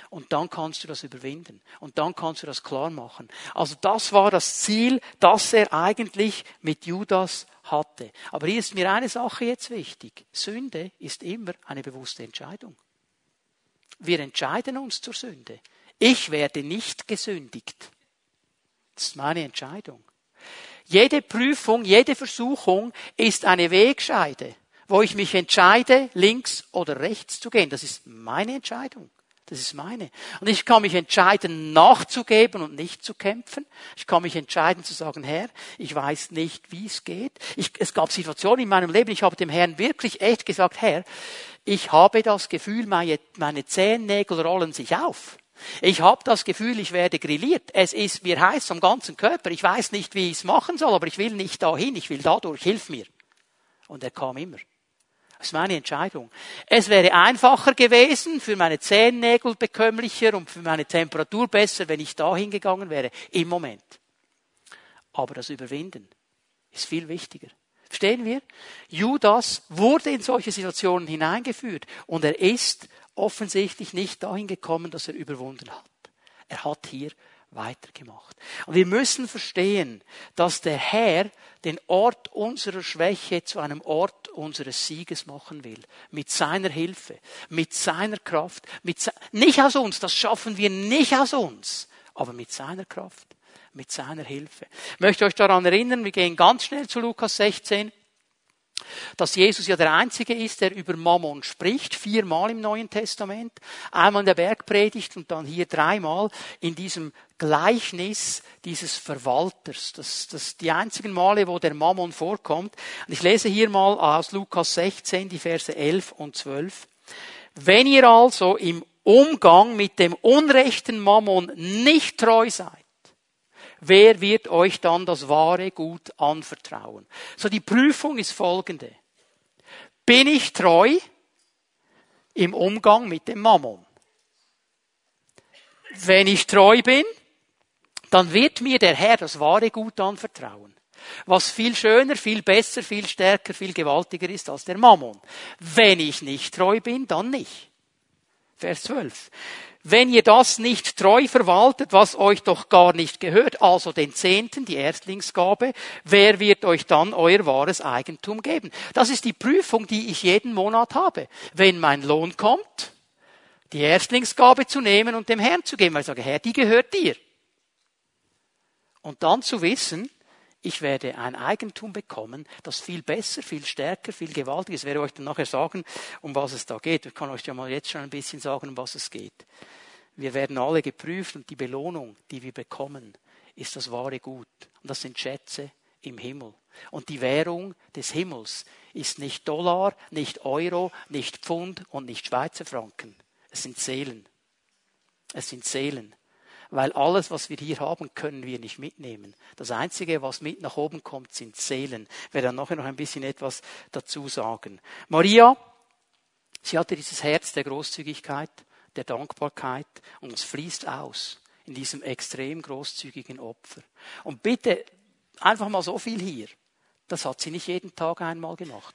Und dann kannst du das überwinden. Und dann kannst du das klar machen. Also das war das Ziel, das er eigentlich mit Judas hatte. Aber hier ist mir eine Sache jetzt wichtig. Sünde ist immer eine bewusste Entscheidung. Wir entscheiden uns zur Sünde. Ich werde nicht gesündigt. Das ist meine Entscheidung. Jede Prüfung, jede Versuchung ist eine Wegscheide, wo ich mich entscheide, links oder rechts zu gehen. Das ist meine Entscheidung. Das ist meine. Und ich kann mich entscheiden, nachzugeben und nicht zu kämpfen. Ich kann mich entscheiden zu sagen, Herr, ich weiß nicht, wie es geht. Ich, es gab Situationen in meinem Leben, ich habe dem Herrn wirklich echt gesagt, Herr, ich habe das Gefühl, meine, meine Zehennägel rollen sich auf. Ich habe das Gefühl, ich werde grilliert. Es ist mir heiß am ganzen Körper. Ich weiß nicht, wie ich es machen soll, aber ich will nicht dahin. Ich will dadurch. Hilf mir. Und er kam immer. Das ist meine Entscheidung. Es wäre einfacher gewesen, für meine Zehennägel bekömmlicher und für meine Temperatur besser, wenn ich dahin gegangen wäre. Im Moment. Aber das Überwinden ist viel wichtiger. Verstehen wir? Judas wurde in solche Situationen hineingeführt und er ist offensichtlich nicht dahin gekommen, dass er überwunden hat. Er hat hier weitergemacht. Und wir müssen verstehen, dass der Herr den Ort unserer Schwäche zu einem Ort unseres Sieges machen will. Mit seiner Hilfe, mit seiner Kraft, mit se nicht aus uns, das schaffen wir nicht aus uns, aber mit seiner Kraft, mit seiner Hilfe. Ich möchte euch daran erinnern, wir gehen ganz schnell zu Lukas 16 dass Jesus ja der Einzige ist, der über Mammon spricht, viermal im Neuen Testament, einmal in der Bergpredigt und dann hier dreimal in diesem Gleichnis dieses Verwalters. Das, das die einzigen Male, wo der Mammon vorkommt. Und ich lese hier mal aus Lukas 16 die Verse 11 und 12. Wenn ihr also im Umgang mit dem unrechten Mammon nicht treu seid, wer wird euch dann das wahre Gut anvertrauen? So die Prüfung ist folgende. Bin ich treu im Umgang mit dem Mammon? Wenn ich treu bin, dann wird mir der Herr das wahre Gut anvertrauen. Was viel schöner, viel besser, viel stärker, viel gewaltiger ist als der Mammon. Wenn ich nicht treu bin, dann nicht. Vers 12 wenn ihr das nicht treu verwaltet, was euch doch gar nicht gehört, also den Zehnten, die Erstlingsgabe, wer wird euch dann euer wahres Eigentum geben? Das ist die Prüfung, die ich jeden Monat habe. Wenn mein Lohn kommt, die Erstlingsgabe zu nehmen und dem Herrn zu geben, weil ich sage, Herr, die gehört dir. Und dann zu wissen, ich werde ein Eigentum bekommen, das viel besser, viel stärker, viel gewaltiger ist. Ich werde euch dann nachher sagen, um was es da geht. Ich kann euch ja mal jetzt schon ein bisschen sagen, um was es geht. Wir werden alle geprüft und die Belohnung, die wir bekommen, ist das wahre Gut. Und das sind Schätze im Himmel. Und die Währung des Himmels ist nicht Dollar, nicht Euro, nicht Pfund und nicht Schweizer Franken. Es sind Seelen. Es sind Seelen. Weil alles, was wir hier haben, können wir nicht mitnehmen. Das Einzige, was mit nach oben kommt, sind Seelen. Ich werde dann nachher noch ein bisschen etwas dazu sagen. Maria, sie hatte dieses Herz der Großzügigkeit der Dankbarkeit und es fließt aus in diesem extrem großzügigen Opfer. Und bitte einfach mal so viel hier. Das hat sie nicht jeden Tag einmal gemacht.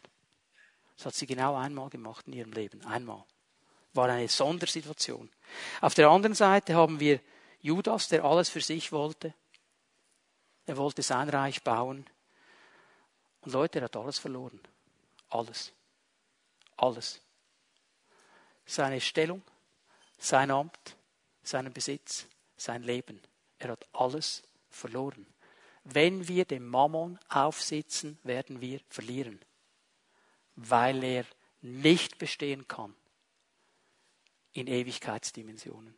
Das hat sie genau einmal gemacht in ihrem Leben. Einmal. War eine Sondersituation. Auf der anderen Seite haben wir Judas, der alles für sich wollte. Er wollte sein Reich bauen. Und Leute, er hat alles verloren. Alles. Alles. Seine Stellung, sein Amt, seinen Besitz, sein Leben. Er hat alles verloren. Wenn wir dem Mammon aufsitzen, werden wir verlieren, weil er nicht bestehen kann in Ewigkeitsdimensionen.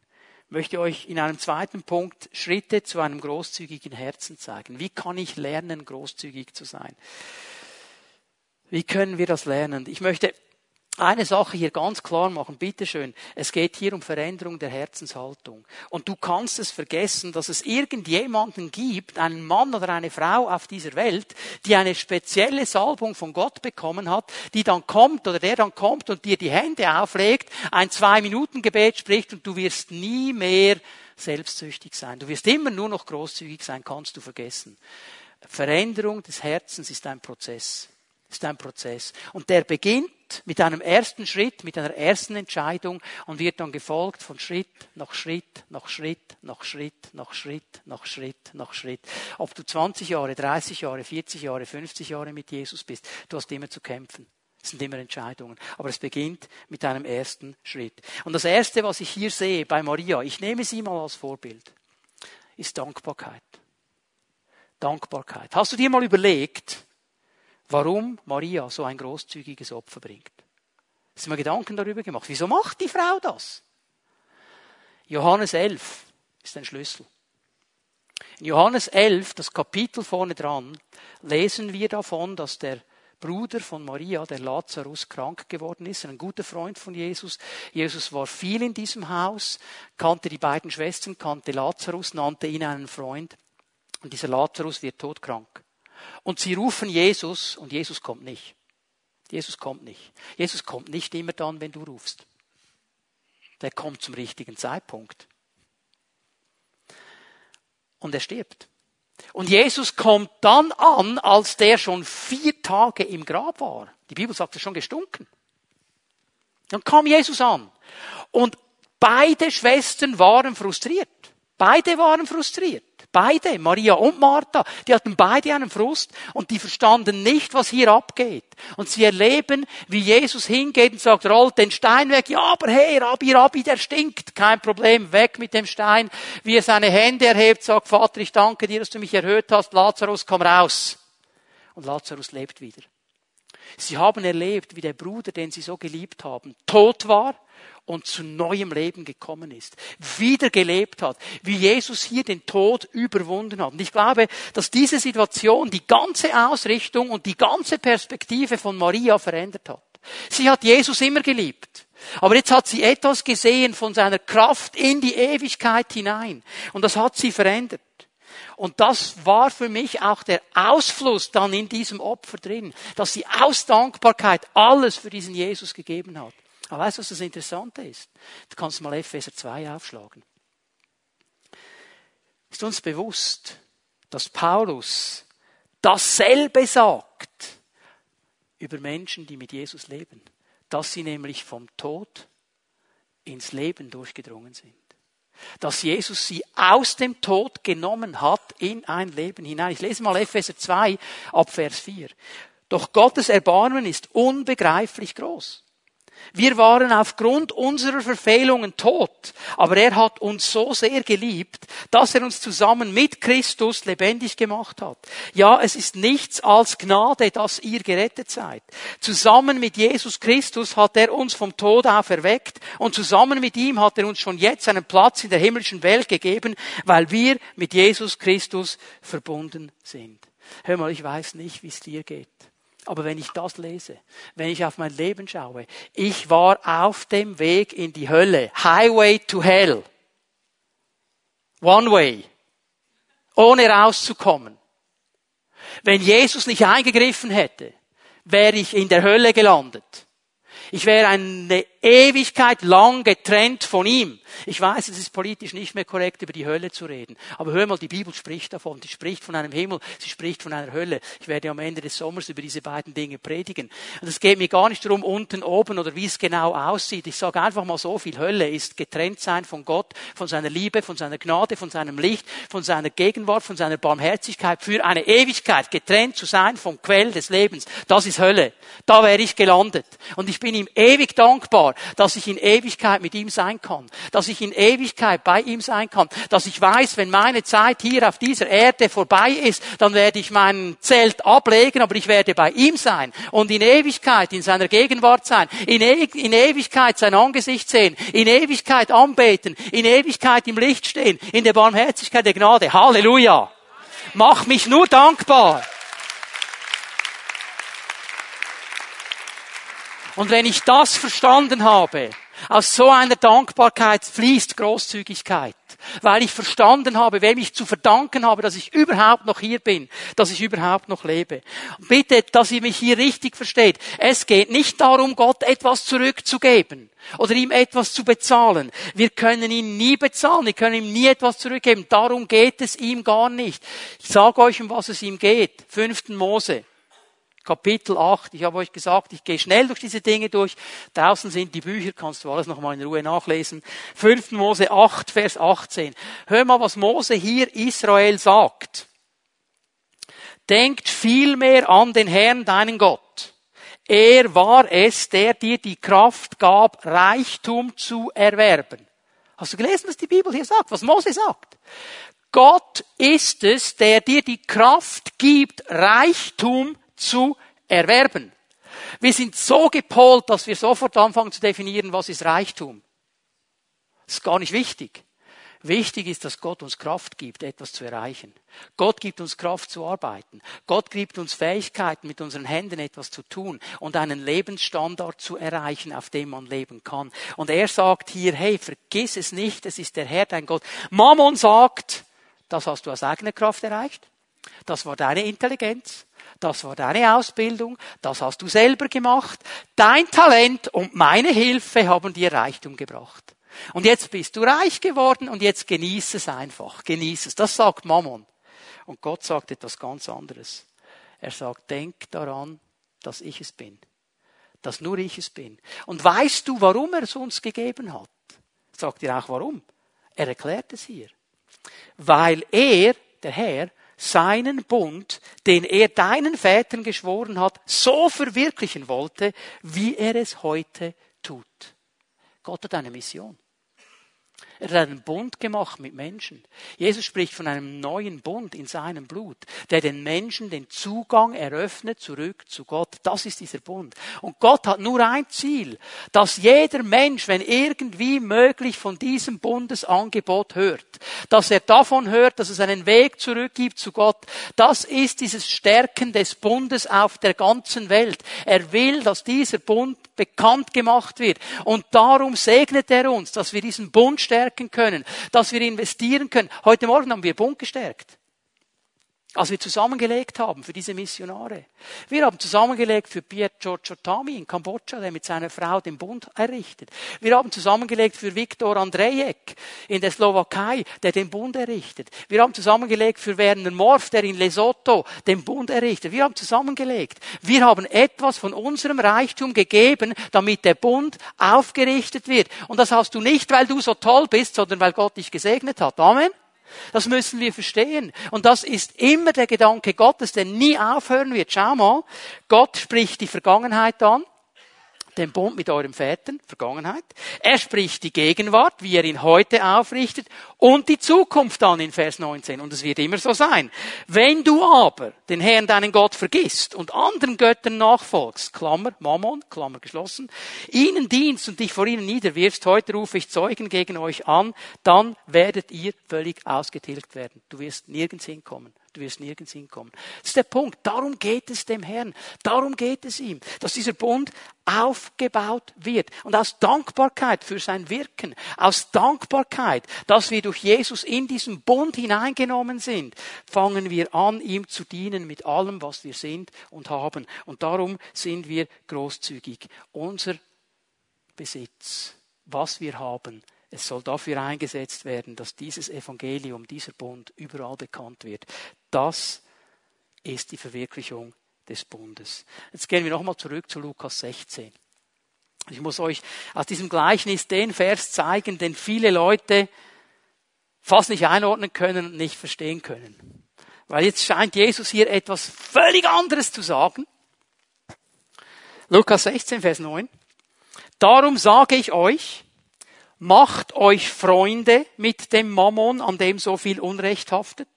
Ich möchte euch in einem zweiten Punkt Schritte zu einem großzügigen Herzen zeigen. Wie kann ich lernen, großzügig zu sein? Wie können wir das lernen? Ich möchte eine Sache hier ganz klar machen, bitteschön. Es geht hier um Veränderung der Herzenshaltung. Und du kannst es vergessen, dass es irgendjemanden gibt, einen Mann oder eine Frau auf dieser Welt, die eine spezielle Salbung von Gott bekommen hat, die dann kommt oder der dann kommt und dir die Hände auflegt, ein Zwei-Minuten-Gebet spricht und du wirst nie mehr selbstsüchtig sein. Du wirst immer nur noch großzügig sein, kannst du vergessen. Veränderung des Herzens ist ein Prozess ist ein Prozess. Und der beginnt mit einem ersten Schritt, mit einer ersten Entscheidung und wird dann gefolgt von Schritt nach Schritt, nach Schritt, nach Schritt, nach Schritt, nach Schritt, nach Schritt. Ob du 20 Jahre, 30 Jahre, 40 Jahre, 50 Jahre mit Jesus bist, du hast immer zu kämpfen. Es sind immer Entscheidungen. Aber es beginnt mit einem ersten Schritt. Und das erste, was ich hier sehe bei Maria, ich nehme sie mal als Vorbild, ist Dankbarkeit. Dankbarkeit. Hast du dir mal überlegt, warum Maria so ein großzügiges Opfer bringt. Hast du Gedanken darüber gemacht? Wieso macht die Frau das? Johannes 11 ist ein Schlüssel. In Johannes 11, das Kapitel vorne dran, lesen wir davon, dass der Bruder von Maria, der Lazarus, krank geworden ist, ein guter Freund von Jesus. Jesus war viel in diesem Haus, kannte die beiden Schwestern, kannte Lazarus, nannte ihn einen Freund. Und dieser Lazarus wird todkrank. Und sie rufen Jesus und Jesus kommt nicht. Jesus kommt nicht. Jesus kommt nicht immer dann, wenn du rufst. Der kommt zum richtigen Zeitpunkt. Und er stirbt. Und Jesus kommt dann an, als der schon vier Tage im Grab war. Die Bibel sagt, er schon gestunken. Dann kam Jesus an. Und beide Schwestern waren frustriert. Beide waren frustriert. Beide, Maria und Martha, die hatten beide einen Frust und die verstanden nicht, was hier abgeht. Und sie erleben, wie Jesus hingeht und sagt, rollt den Stein weg. Ja, aber hey, Rabbi, Rabbi, der stinkt. Kein Problem, weg mit dem Stein. Wie er seine Hände erhebt, sagt, Vater, ich danke dir, dass du mich erhört hast. Lazarus, komm raus. Und Lazarus lebt wieder. Sie haben erlebt, wie der Bruder, den sie so geliebt haben, tot war und zu neuem Leben gekommen ist, wieder gelebt hat, wie Jesus hier den Tod überwunden hat. Und ich glaube, dass diese Situation die ganze Ausrichtung und die ganze Perspektive von Maria verändert hat. Sie hat Jesus immer geliebt. Aber jetzt hat sie etwas gesehen von seiner Kraft in die Ewigkeit hinein. Und das hat sie verändert. Und das war für mich auch der Ausfluss dann in diesem Opfer drin, dass sie aus Dankbarkeit alles für diesen Jesus gegeben hat. Aber weißt du, was das Interessante ist? Du kannst mal Epheser 2 aufschlagen. Ist uns bewusst, dass Paulus dasselbe sagt über Menschen, die mit Jesus leben, dass sie nämlich vom Tod ins Leben durchgedrungen sind. Dass Jesus sie aus dem Tod genommen hat in ein Leben hinein. Ich lese mal Epheser 2 ab Vers 4. Doch Gottes Erbarmen ist unbegreiflich groß. Wir waren aufgrund unserer Verfehlungen tot, aber er hat uns so sehr geliebt, dass er uns zusammen mit Christus lebendig gemacht hat. Ja, es ist nichts als Gnade, dass ihr gerettet seid. Zusammen mit Jesus Christus hat er uns vom Tod auferweckt und zusammen mit ihm hat er uns schon jetzt einen Platz in der himmlischen Welt gegeben, weil wir mit Jesus Christus verbunden sind. Hör mal, ich weiß nicht, wie es dir geht. Aber wenn ich das lese, wenn ich auf mein Leben schaue, ich war auf dem Weg in die Hölle. Highway to Hell. One way. Ohne rauszukommen. Wenn Jesus nicht eingegriffen hätte, wäre ich in der Hölle gelandet. Ich wäre eine Ewigkeit lang getrennt von ihm. Ich weiß, es ist politisch nicht mehr korrekt, über die Hölle zu reden. Aber hör mal, die Bibel spricht davon. Sie spricht von einem Himmel, sie spricht von einer Hölle. Ich werde am Ende des Sommers über diese beiden Dinge predigen. Und es geht mir gar nicht darum, unten, oben oder wie es genau aussieht. Ich sage einfach mal so viel. Hölle ist getrennt sein von Gott, von seiner Liebe, von seiner Gnade, von seinem Licht, von seiner Gegenwart, von seiner Barmherzigkeit. Für eine Ewigkeit getrennt zu sein vom Quell des Lebens. Das ist Hölle. Da wäre ich gelandet. Und ich bin ihm ewig dankbar, dass ich in Ewigkeit mit ihm sein kann, dass ich in Ewigkeit bei ihm sein kann, dass ich weiß, wenn meine Zeit hier auf dieser Erde vorbei ist, dann werde ich mein Zelt ablegen, aber ich werde bei ihm sein und in Ewigkeit in seiner Gegenwart sein, in, e in Ewigkeit sein Angesicht sehen, in Ewigkeit anbeten, in Ewigkeit im Licht stehen, in der Barmherzigkeit der Gnade. Halleluja! Mach mich nur dankbar. Und wenn ich das verstanden habe, aus so einer Dankbarkeit fließt Großzügigkeit, weil ich verstanden habe, wem ich zu verdanken habe, dass ich überhaupt noch hier bin, dass ich überhaupt noch lebe. Bitte, dass ihr mich hier richtig versteht. Es geht nicht darum, Gott etwas zurückzugeben oder ihm etwas zu bezahlen. Wir können ihn nie bezahlen, wir können ihm nie etwas zurückgeben. Darum geht es ihm gar nicht. Ich sage euch, um was es ihm geht. Fünften Mose. Kapitel 8. Ich habe euch gesagt, ich gehe schnell durch diese Dinge durch. Draußen sind die Bücher, kannst du alles nochmal in Ruhe nachlesen. 5. Mose 8, Vers 18. Hör mal, was Mose hier Israel sagt. Denkt vielmehr an den Herrn, deinen Gott. Er war es, der dir die Kraft gab, Reichtum zu erwerben. Hast du gelesen, was die Bibel hier sagt, was Mose sagt? Gott ist es, der dir die Kraft gibt, Reichtum zu erwerben. Wir sind so gepolt, dass wir sofort anfangen zu definieren, was ist Reichtum. Das ist gar nicht wichtig. Wichtig ist, dass Gott uns Kraft gibt, etwas zu erreichen. Gott gibt uns Kraft zu arbeiten. Gott gibt uns Fähigkeiten, mit unseren Händen etwas zu tun und einen Lebensstandard zu erreichen, auf dem man leben kann. Und er sagt hier, hey, vergiss es nicht, es ist der Herr, dein Gott. Mammon sagt, das hast du aus eigener Kraft erreicht. Das war deine Intelligenz das war deine Ausbildung, das hast du selber gemacht, dein Talent und meine Hilfe haben dir Reichtum gebracht. Und jetzt bist du reich geworden und jetzt genieß es einfach, genieß es. Das sagt Mammon. Und Gott sagt etwas ganz anderes. Er sagt, denk daran, dass ich es bin. Dass nur ich es bin. Und weißt du, warum er es uns gegeben hat? Sagt dir auch warum. Er erklärt es hier. Weil er, der Herr, seinen Bund, den er deinen Vätern geschworen hat, so verwirklichen wollte, wie er es heute tut. Gott hat eine Mission. Er hat einen Bund gemacht mit Menschen. Jesus spricht von einem neuen Bund in seinem Blut, der den Menschen den Zugang eröffnet zurück zu Gott. Das ist dieser Bund. Und Gott hat nur ein Ziel, dass jeder Mensch, wenn irgendwie möglich von diesem Bundesangebot hört, dass er davon hört, dass es einen Weg zurück gibt zu Gott. Das ist dieses Stärken des Bundes auf der ganzen Welt. Er will, dass dieser Bund bekannt gemacht wird. Und darum segnet er uns, dass wir diesen Bund stärken können, dass wir investieren können. Heute Morgen haben wir Bund gestärkt als wir zusammengelegt haben für diese Missionare. Wir haben zusammengelegt für Pietro Chotami in Kambodscha, der mit seiner Frau den Bund errichtet. Wir haben zusammengelegt für Viktor Andrejek in der Slowakei, der den Bund errichtet. Wir haben zusammengelegt für Werner Morf, der in Lesotho den Bund errichtet. Wir haben zusammengelegt. Wir haben etwas von unserem Reichtum gegeben, damit der Bund aufgerichtet wird. Und das hast du nicht, weil du so toll bist, sondern weil Gott dich gesegnet hat. Amen. Das müssen wir verstehen. Und das ist immer der Gedanke Gottes, der nie aufhören wird. Schau mal, Gott spricht die Vergangenheit an den Bund mit eurem Vätern, Vergangenheit. Er spricht die Gegenwart, wie er ihn heute aufrichtet, und die Zukunft an in Vers 19. Und es wird immer so sein. Wenn du aber den Herrn, deinen Gott, vergisst und anderen Göttern nachfolgst, Klammer, Mammon, Klammer geschlossen, ihnen dienst und dich vor ihnen niederwirfst, heute rufe ich Zeugen gegen euch an, dann werdet ihr völlig ausgetilgt werden. Du wirst nirgends hinkommen. Du wirst nirgends hinkommen. Das ist der Punkt. Darum geht es dem Herrn. Darum geht es ihm, dass dieser Bund aufgebaut wird. Und aus Dankbarkeit für sein Wirken, aus Dankbarkeit, dass wir durch Jesus in diesen Bund hineingenommen sind, fangen wir an, ihm zu dienen mit allem, was wir sind und haben. Und darum sind wir großzügig. Unser Besitz, was wir haben, es soll dafür eingesetzt werden, dass dieses Evangelium, dieser Bund überall bekannt wird. Das ist die Verwirklichung des Bundes. Jetzt gehen wir nochmal zurück zu Lukas 16. Ich muss euch aus diesem Gleichnis den Vers zeigen, den viele Leute fast nicht einordnen können und nicht verstehen können. Weil jetzt scheint Jesus hier etwas völlig anderes zu sagen. Lukas 16, Vers 9. Darum sage ich euch, macht euch Freunde mit dem Mammon, an dem so viel Unrecht haftet,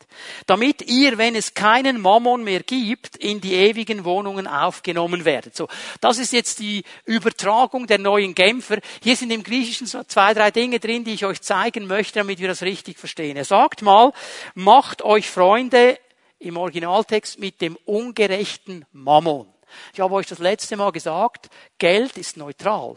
damit ihr, wenn es keinen Mammon mehr gibt, in die ewigen Wohnungen aufgenommen werdet. So, das ist jetzt die Übertragung der neuen Genfer. Hier sind im Griechischen so zwei, drei Dinge drin, die ich euch zeigen möchte, damit wir das richtig verstehen. Er sagt mal, macht euch Freunde im Originaltext mit dem ungerechten Mammon. Ich habe euch das letzte Mal gesagt, Geld ist neutral.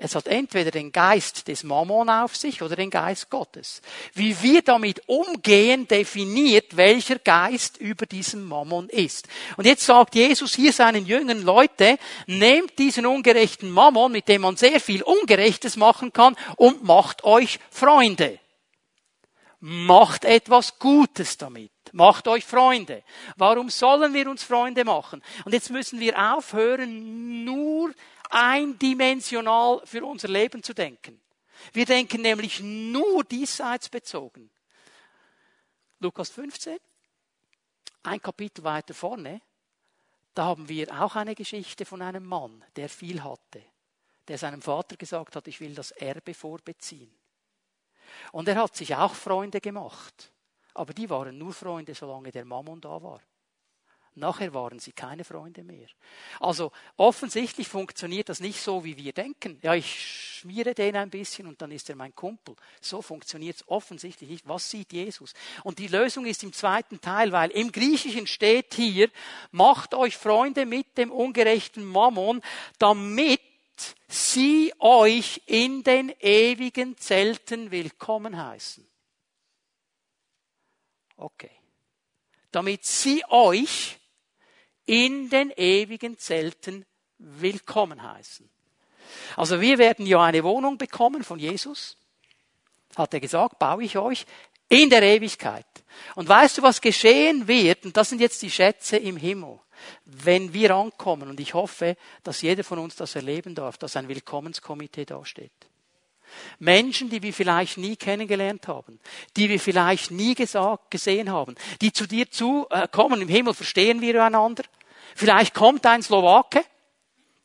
Es hat entweder den Geist des Mammon auf sich oder den Geist Gottes. Wie wir damit umgehen, definiert, welcher Geist über diesem Mammon ist. Und jetzt sagt Jesus hier seinen jüngeren Leute, nehmt diesen ungerechten Mammon, mit dem man sehr viel Ungerechtes machen kann, und macht euch Freunde. Macht etwas Gutes damit. Macht euch Freunde. Warum sollen wir uns Freunde machen? Und jetzt müssen wir aufhören, nur eindimensional für unser Leben zu denken. Wir denken nämlich nur diesseits bezogen. Lukas 15, ein Kapitel weiter vorne, da haben wir auch eine Geschichte von einem Mann, der viel hatte, der seinem Vater gesagt hat, ich will das Erbe vorbeziehen. Und er hat sich auch Freunde gemacht, aber die waren nur Freunde, solange der Mammon da war. Nachher waren sie keine Freunde mehr. Also offensichtlich funktioniert das nicht so, wie wir denken. Ja, ich schmiere den ein bisschen und dann ist er mein Kumpel. So funktioniert es offensichtlich nicht. Was sieht Jesus? Und die Lösung ist im zweiten Teil, weil im Griechischen steht hier, macht euch Freunde mit dem ungerechten Mammon, damit sie euch in den ewigen Zelten willkommen heißen. Okay. Damit sie euch in den ewigen Zelten willkommen heißen. Also wir werden ja eine Wohnung bekommen von Jesus. Hat er gesagt, baue ich euch in der Ewigkeit. Und weißt du, was geschehen wird? Und das sind jetzt die Schätze im Himmel. Wenn wir ankommen, und ich hoffe, dass jeder von uns das erleben darf, dass ein Willkommenskomitee dasteht. Menschen, die wir vielleicht nie kennengelernt haben, die wir vielleicht nie gesagt, gesehen haben, die zu dir zu äh. Im Himmel verstehen wir einander. Vielleicht kommt ein Slowake,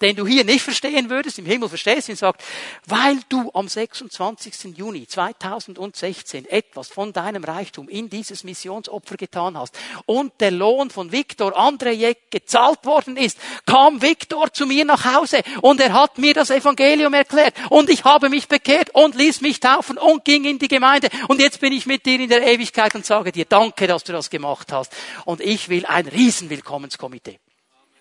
den du hier nicht verstehen würdest, im Himmel verstehst und sagt, weil du am 26. Juni 2016 etwas von deinem Reichtum in dieses Missionsopfer getan hast und der Lohn von Viktor Andrejek gezahlt worden ist, kam Viktor zu mir nach Hause und er hat mir das Evangelium erklärt und ich habe mich bekehrt und ließ mich taufen und ging in die Gemeinde und jetzt bin ich mit dir in der Ewigkeit und sage dir danke, dass du das gemacht hast und ich will ein Riesenwillkommenskomitee.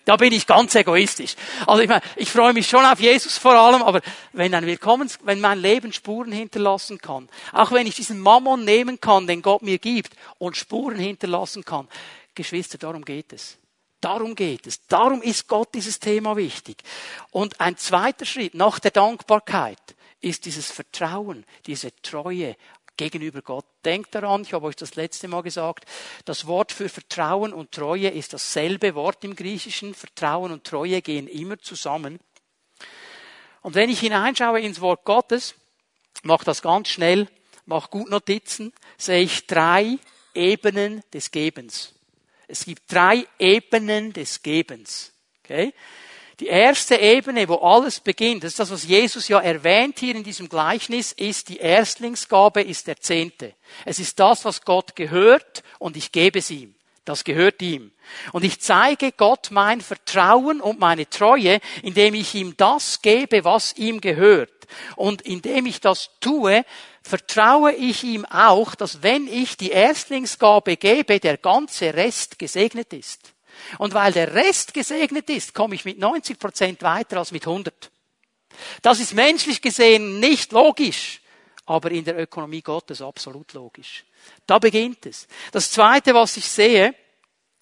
Da bin ich ganz egoistisch. Also ich meine, ich freue mich schon auf Jesus vor allem, aber wenn ein Willkommens, wenn mein Leben Spuren hinterlassen kann, auch wenn ich diesen Mammon nehmen kann, den Gott mir gibt und Spuren hinterlassen kann, Geschwister, darum geht es. Darum geht es. Darum ist Gott dieses Thema wichtig. Und ein zweiter Schritt nach der Dankbarkeit ist dieses Vertrauen, diese Treue gegenüber Gott. Denkt daran, ich habe euch das letzte Mal gesagt, das Wort für Vertrauen und Treue ist dasselbe Wort im Griechischen. Vertrauen und Treue gehen immer zusammen. Und wenn ich hineinschaue ins Wort Gottes, mach das ganz schnell, mach gut Notizen, sehe ich drei Ebenen des Gebens. Es gibt drei Ebenen des Gebens. Okay? Die erste Ebene, wo alles beginnt, das ist das, was Jesus ja erwähnt hier in diesem Gleichnis, ist die Erstlingsgabe, ist der Zehnte. Es ist das, was Gott gehört und ich gebe es ihm. Das gehört ihm. Und ich zeige Gott mein Vertrauen und meine Treue, indem ich ihm das gebe, was ihm gehört. Und indem ich das tue, vertraue ich ihm auch, dass wenn ich die Erstlingsgabe gebe, der ganze Rest gesegnet ist. Und weil der Rest gesegnet ist, komme ich mit 90 Prozent weiter als mit 100. Das ist menschlich gesehen nicht logisch, aber in der Ökonomie Gottes absolut logisch. Da beginnt es. Das zweite, was ich sehe,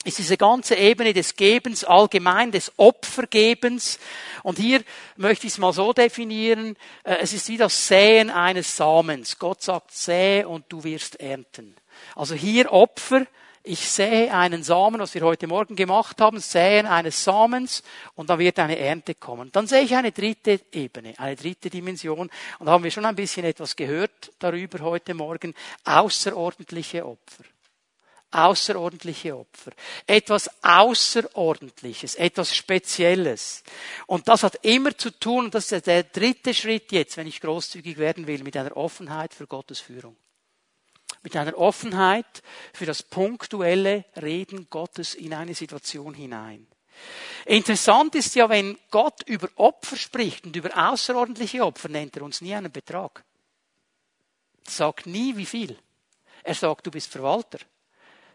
ist diese ganze Ebene des Gebens allgemein, des Opfergebens. Und hier möchte ich es mal so definieren, äh, es ist wie das Säen eines Samens. Gott sagt, säe und du wirst ernten. Also hier Opfer, ich sähe einen Samen, was wir heute Morgen gemacht haben, säen eines Samens und dann wird eine Ernte kommen. Dann sehe ich eine dritte Ebene, eine dritte Dimension und da haben wir schon ein bisschen etwas gehört darüber heute Morgen, außerordentliche Opfer. außerordentliche Opfer. Etwas Außerordentliches, etwas Spezielles. Und das hat immer zu tun, und das ist der dritte Schritt jetzt, wenn ich großzügig werden will, mit einer Offenheit für Gottes Führung. Mit einer Offenheit für das punktuelle Reden Gottes in eine Situation hinein. Interessant ist ja, wenn Gott über Opfer spricht und über außerordentliche Opfer, nennt er uns nie einen Betrag. Er sagt nie wie viel. Er sagt, du bist Verwalter.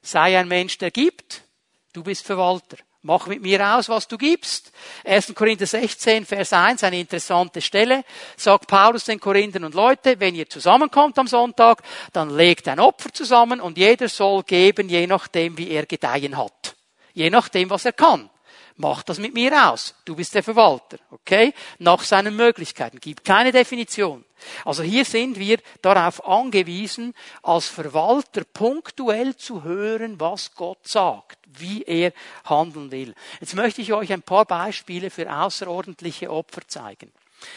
Sei ein Mensch, der gibt, du bist Verwalter. Mach mit mir aus, was du gibst. 1. Korinther 16, Vers 1, eine interessante Stelle. Sagt Paulus den Korinthern und Leute, wenn ihr zusammenkommt am Sonntag, dann legt ein Opfer zusammen und jeder soll geben, je nachdem, wie er gedeihen hat. Je nachdem, was er kann. Mach das mit mir aus. Du bist der Verwalter, okay? Nach seinen Möglichkeiten. Gibt keine Definition. Also hier sind wir darauf angewiesen, als Verwalter punktuell zu hören, was Gott sagt, wie er handeln will. Jetzt möchte ich euch ein paar Beispiele für außerordentliche Opfer zeigen.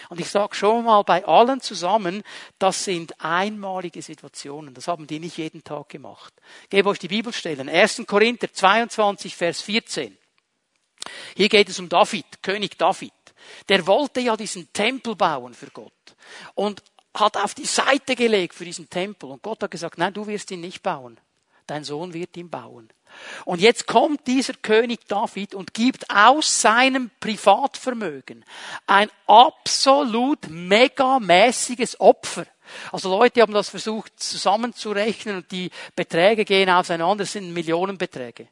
Und ich sage schon mal bei allen zusammen, das sind einmalige Situationen. Das haben die nicht jeden Tag gemacht. Ich gebe euch die Bibelstellen. 1. Korinther 22, Vers 14. Hier geht es um David, König David. Der wollte ja diesen Tempel bauen für Gott und hat auf die Seite gelegt für diesen Tempel. Und Gott hat gesagt, nein, du wirst ihn nicht bauen. Dein Sohn wird ihn bauen. Und jetzt kommt dieser König David und gibt aus seinem Privatvermögen ein absolut megamäßiges Opfer. Also Leute haben das versucht zusammenzurechnen und die Beträge gehen auseinander, das sind Millionenbeträge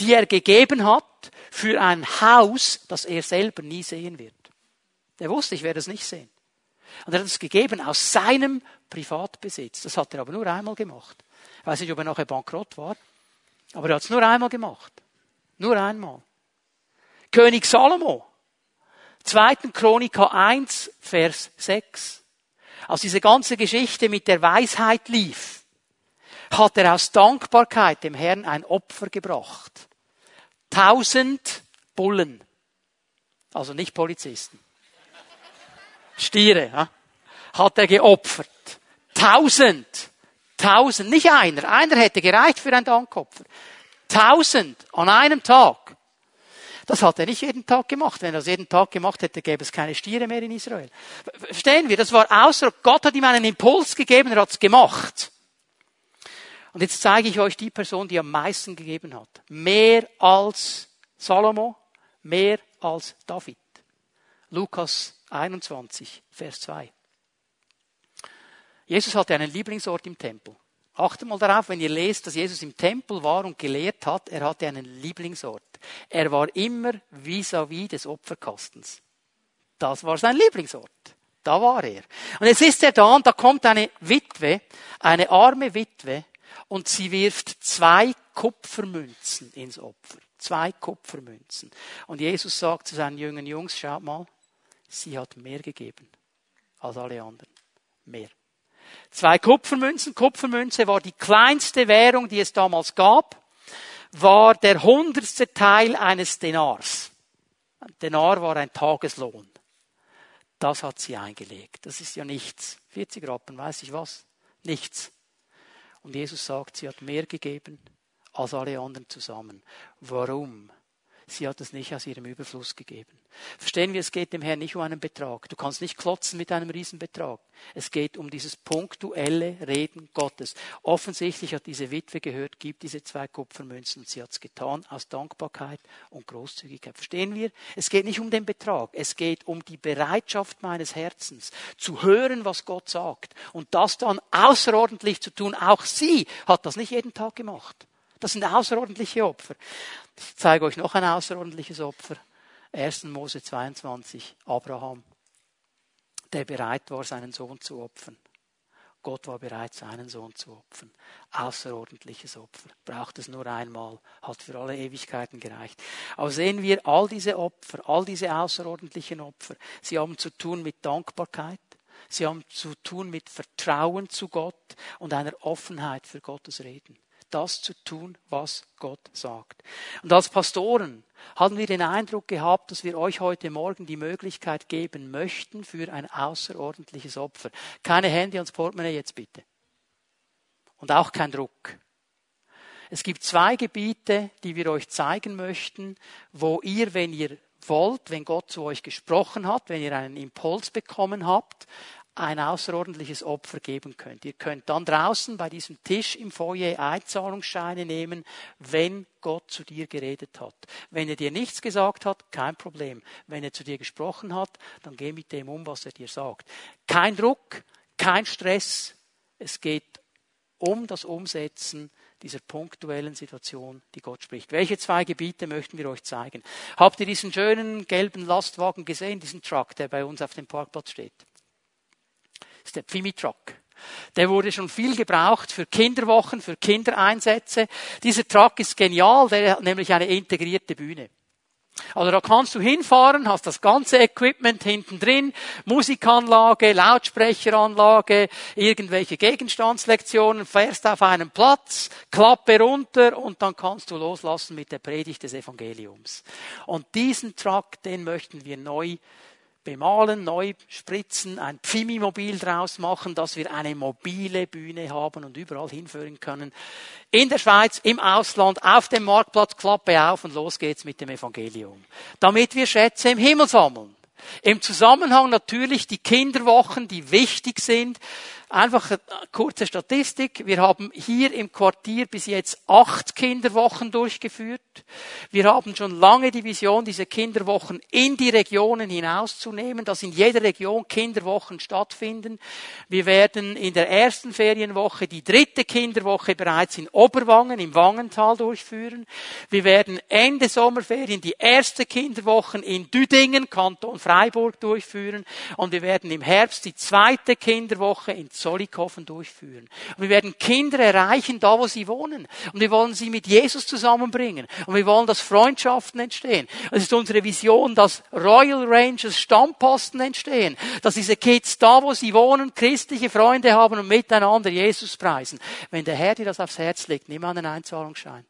die er gegeben hat für ein Haus, das er selber nie sehen wird. Er wusste, ich werde es nicht sehen. Und er hat es gegeben aus seinem Privatbesitz. Das hat er aber nur einmal gemacht. Ich weiß nicht, ob er nachher bankrott war, aber er hat es nur einmal gemacht. Nur einmal. König Salomo. 2. Chronika 1, Vers 6. Als diese ganze Geschichte mit der Weisheit lief, hat er aus Dankbarkeit dem Herrn ein Opfer gebracht. Tausend Bullen. Also nicht Polizisten. Stiere, ja? hat er geopfert. Tausend. Tausend. Nicht einer. Einer hätte gereicht für ein Dankopfer. Tausend an einem Tag. Das hat er nicht jeden Tag gemacht. Wenn er das jeden Tag gemacht hätte, gäbe es keine Stiere mehr in Israel. Verstehen wir? Das war außer, Gott hat ihm einen Impuls gegeben, er hat es gemacht. Und jetzt zeige ich euch die Person, die am meisten gegeben hat. Mehr als Salomo, mehr als David. Lukas 21, Vers 2. Jesus hatte einen Lieblingsort im Tempel. Achtet mal darauf, wenn ihr lest, dass Jesus im Tempel war und gelehrt hat, er hatte einen Lieblingsort. Er war immer vis-à-vis -vis des Opferkastens. Das war sein Lieblingsort. Da war er. Und jetzt ist er da und da kommt eine Witwe, eine arme Witwe, und sie wirft zwei Kupfermünzen ins Opfer. Zwei Kupfermünzen. Und Jesus sagt zu seinen jungen Jungs, schaut mal, sie hat mehr gegeben als alle anderen. Mehr. Zwei Kupfermünzen. Kupfermünze war die kleinste Währung, die es damals gab, war der hundertste Teil eines Denars. Ein Denar war ein Tageslohn. Das hat sie eingelegt. Das ist ja nichts. 40 Rappen, weiß ich was? Nichts. Und Jesus sagt, sie hat mehr gegeben als alle anderen zusammen. Warum? Sie hat es nicht aus ihrem Überfluss gegeben. Verstehen wir, es geht dem Herrn nicht um einen Betrag. Du kannst nicht klotzen mit einem Riesenbetrag. Es geht um dieses punktuelle Reden Gottes. Offensichtlich hat diese Witwe gehört, gibt diese zwei Kupfermünzen sie hat es getan aus Dankbarkeit und Großzügigkeit. Verstehen wir? Es geht nicht um den Betrag. Es geht um die Bereitschaft meines Herzens zu hören, was Gott sagt und das dann außerordentlich zu tun. Auch sie hat das nicht jeden Tag gemacht. Das sind außerordentliche Opfer. Ich zeige euch noch ein außerordentliches Opfer. 1. Mose 22, Abraham, der bereit war, seinen Sohn zu opfern. Gott war bereit, seinen Sohn zu opfern. Außerordentliches Opfer. Braucht es nur einmal. Hat für alle Ewigkeiten gereicht. Aber sehen wir, all diese Opfer, all diese außerordentlichen Opfer, sie haben zu tun mit Dankbarkeit. Sie haben zu tun mit Vertrauen zu Gott und einer Offenheit für Gottes Reden das zu tun, was Gott sagt. Und als Pastoren haben wir den Eindruck gehabt, dass wir euch heute Morgen die Möglichkeit geben möchten für ein außerordentliches Opfer. Keine Hände ans Portemonnaie jetzt bitte. Und auch kein Druck. Es gibt zwei Gebiete, die wir euch zeigen möchten, wo ihr, wenn ihr wollt, wenn Gott zu euch gesprochen hat, wenn ihr einen Impuls bekommen habt, ein außerordentliches Opfer geben könnt. Ihr könnt dann draußen bei diesem Tisch im Foyer Einzahlungsscheine nehmen, wenn Gott zu dir geredet hat. Wenn er dir nichts gesagt hat, kein Problem. Wenn er zu dir gesprochen hat, dann geh mit dem um, was er dir sagt. Kein Druck, kein Stress. Es geht um das Umsetzen dieser punktuellen Situation, die Gott spricht. Welche zwei Gebiete möchten wir euch zeigen? Habt ihr diesen schönen gelben Lastwagen gesehen, diesen Truck, der bei uns auf dem Parkplatz steht? Ist der Pfimi Truck. Der wurde schon viel gebraucht für Kinderwochen, für Kindereinsätze. Dieser Truck ist genial, der hat nämlich eine integrierte Bühne. Also da kannst du hinfahren, hast das ganze Equipment hinten drin, Musikanlage, Lautsprecheranlage, irgendwelche Gegenstandslektionen, fährst auf einen Platz, Klappe runter und dann kannst du loslassen mit der Predigt des Evangeliums. Und diesen Truck, den möchten wir neu bemalen, neu spritzen, ein Pfimi-Mobil draus machen, dass wir eine mobile Bühne haben und überall hinführen können. In der Schweiz, im Ausland, auf dem Marktplatz, Klappe auf und los geht's mit dem Evangelium. Damit wir Schätze im Himmel sammeln. Im Zusammenhang natürlich die Kinderwochen, die wichtig sind. Einfach eine kurze Statistik. Wir haben hier im Quartier bis jetzt acht Kinderwochen durchgeführt. Wir haben schon lange die Vision, diese Kinderwochen in die Regionen hinauszunehmen, dass in jeder Region Kinderwochen stattfinden. Wir werden in der ersten Ferienwoche die dritte Kinderwoche bereits in Oberwangen, im Wangental durchführen. Wir werden Ende Sommerferien die erste Kinderwochen in Düdingen, Kanton Freiburg durchführen. Und wir werden im Herbst die zweite Kinderwoche in Zollikofen durchführen. Und wir werden Kinder erreichen, da wo sie wohnen. Und wir wollen sie mit Jesus zusammenbringen. Und wir wollen, dass Freundschaften entstehen. Es ist unsere Vision, dass Royal Rangers Stammposten entstehen. Dass diese Kids da, wo sie wohnen, christliche Freunde haben und miteinander Jesus preisen. Wenn der Herr dir das aufs Herz legt, nimm einen Einzahlungsschein.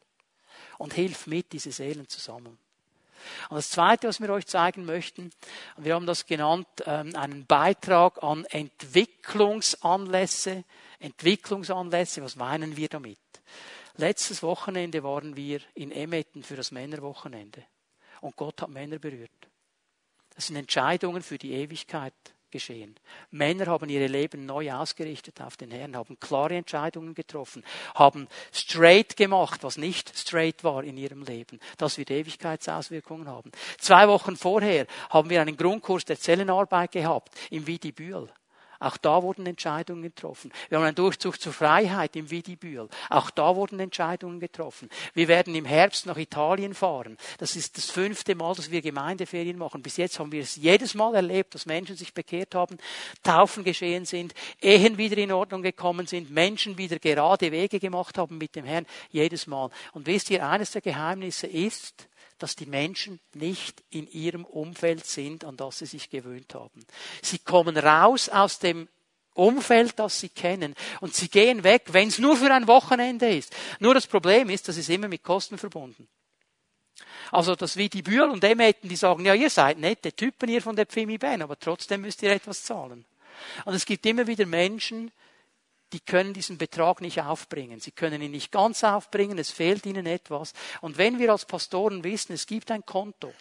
Und hilf mit, diese Seelen zusammen. Und das Zweite, was wir euch zeigen möchten, wir haben das genannt, ähm, einen Beitrag an Entwicklungsanlässe. Entwicklungsanlässe, was meinen wir damit? Letztes Wochenende waren wir in Emmetten für das Männerwochenende. Und Gott hat Männer berührt. Das sind Entscheidungen für die Ewigkeit geschehen. Männer haben ihre Leben neu ausgerichtet auf den Herrn, haben klare Entscheidungen getroffen, haben straight gemacht, was nicht straight war in ihrem Leben. Das wird Ewigkeitsauswirkungen haben. Zwei Wochen vorher haben wir einen Grundkurs der Zellenarbeit gehabt im Vidi Bühl. Auch da wurden Entscheidungen getroffen. Wir haben einen Durchzug zur Freiheit im Widibühl. Auch da wurden Entscheidungen getroffen. Wir werden im Herbst nach Italien fahren. Das ist das fünfte Mal, dass wir Gemeindeferien machen. Bis jetzt haben wir es jedes Mal erlebt, dass Menschen sich bekehrt haben, Taufen geschehen sind, Ehen wieder in Ordnung gekommen sind, Menschen wieder gerade Wege gemacht haben mit dem Herrn. Jedes Mal. Und wisst ihr, eines der Geheimnisse ist, dass die Menschen nicht in ihrem Umfeld sind, an das sie sich gewöhnt haben. Sie kommen raus aus dem Umfeld, das sie kennen. Und sie gehen weg, wenn es nur für ein Wochenende ist. Nur das Problem ist, das ist immer mit Kosten verbunden. Also das wie die Bühl und Emetten, die sagen, ja, ihr seid nette Typen hier von der Pfimi Band, aber trotzdem müsst ihr etwas zahlen. Und es gibt immer wieder Menschen, die können diesen Betrag nicht aufbringen. Sie können ihn nicht ganz aufbringen, es fehlt ihnen etwas. Und wenn wir als Pastoren wissen, es gibt ein Konto,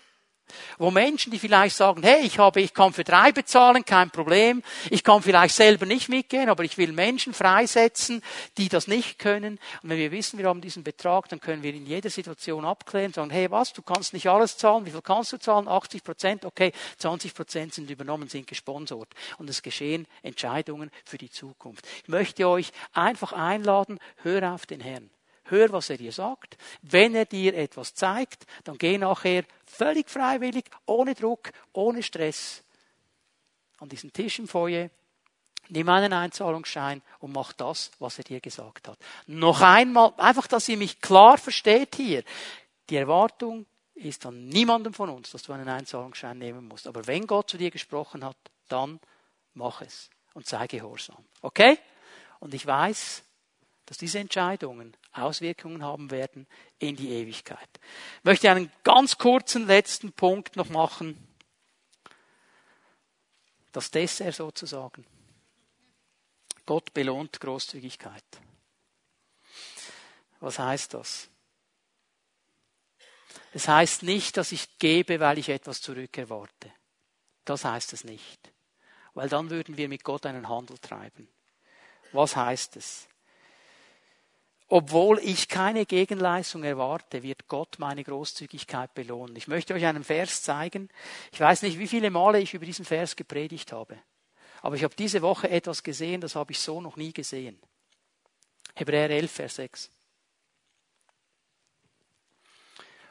wo Menschen, die vielleicht sagen, hey, ich habe, ich kann für drei bezahlen, kein Problem. Ich kann vielleicht selber nicht mitgehen, aber ich will Menschen freisetzen, die das nicht können. Und wenn wir wissen, wir haben diesen Betrag, dann können wir in jeder Situation abklären, sagen, hey, was, du kannst nicht alles zahlen. Wie viel kannst du zahlen? 80 Prozent. Okay, 20 Prozent sind übernommen, sind gesponsert. Und es geschehen Entscheidungen für die Zukunft. Ich möchte euch einfach einladen, hör auf den Herrn. Hör, was er dir sagt. Wenn er dir etwas zeigt, dann geh nachher völlig freiwillig, ohne Druck, ohne Stress an diesen Tisch im Foyer, nimm einen Einzahlungsschein und mach das, was er dir gesagt hat. Noch einmal, einfach, dass ihr mich klar versteht hier. Die Erwartung ist an niemandem von uns, dass du einen Einzahlungsschein nehmen musst. Aber wenn Gott zu dir gesprochen hat, dann mach es und sei gehorsam. Okay? Und ich weiß, dass diese Entscheidungen Auswirkungen haben werden in die Ewigkeit. Ich möchte einen ganz kurzen letzten Punkt noch machen. Das Dessert sozusagen. Gott belohnt Großzügigkeit. Was heißt das? Es heißt nicht, dass ich gebe, weil ich etwas zurückerwarte. Das heißt es nicht. Weil dann würden wir mit Gott einen Handel treiben. Was heißt es? Obwohl ich keine Gegenleistung erwarte, wird Gott meine Großzügigkeit belohnen. Ich möchte euch einen Vers zeigen. Ich weiß nicht, wie viele Male ich über diesen Vers gepredigt habe. Aber ich habe diese Woche etwas gesehen, das habe ich so noch nie gesehen. Hebräer 11, Vers 6.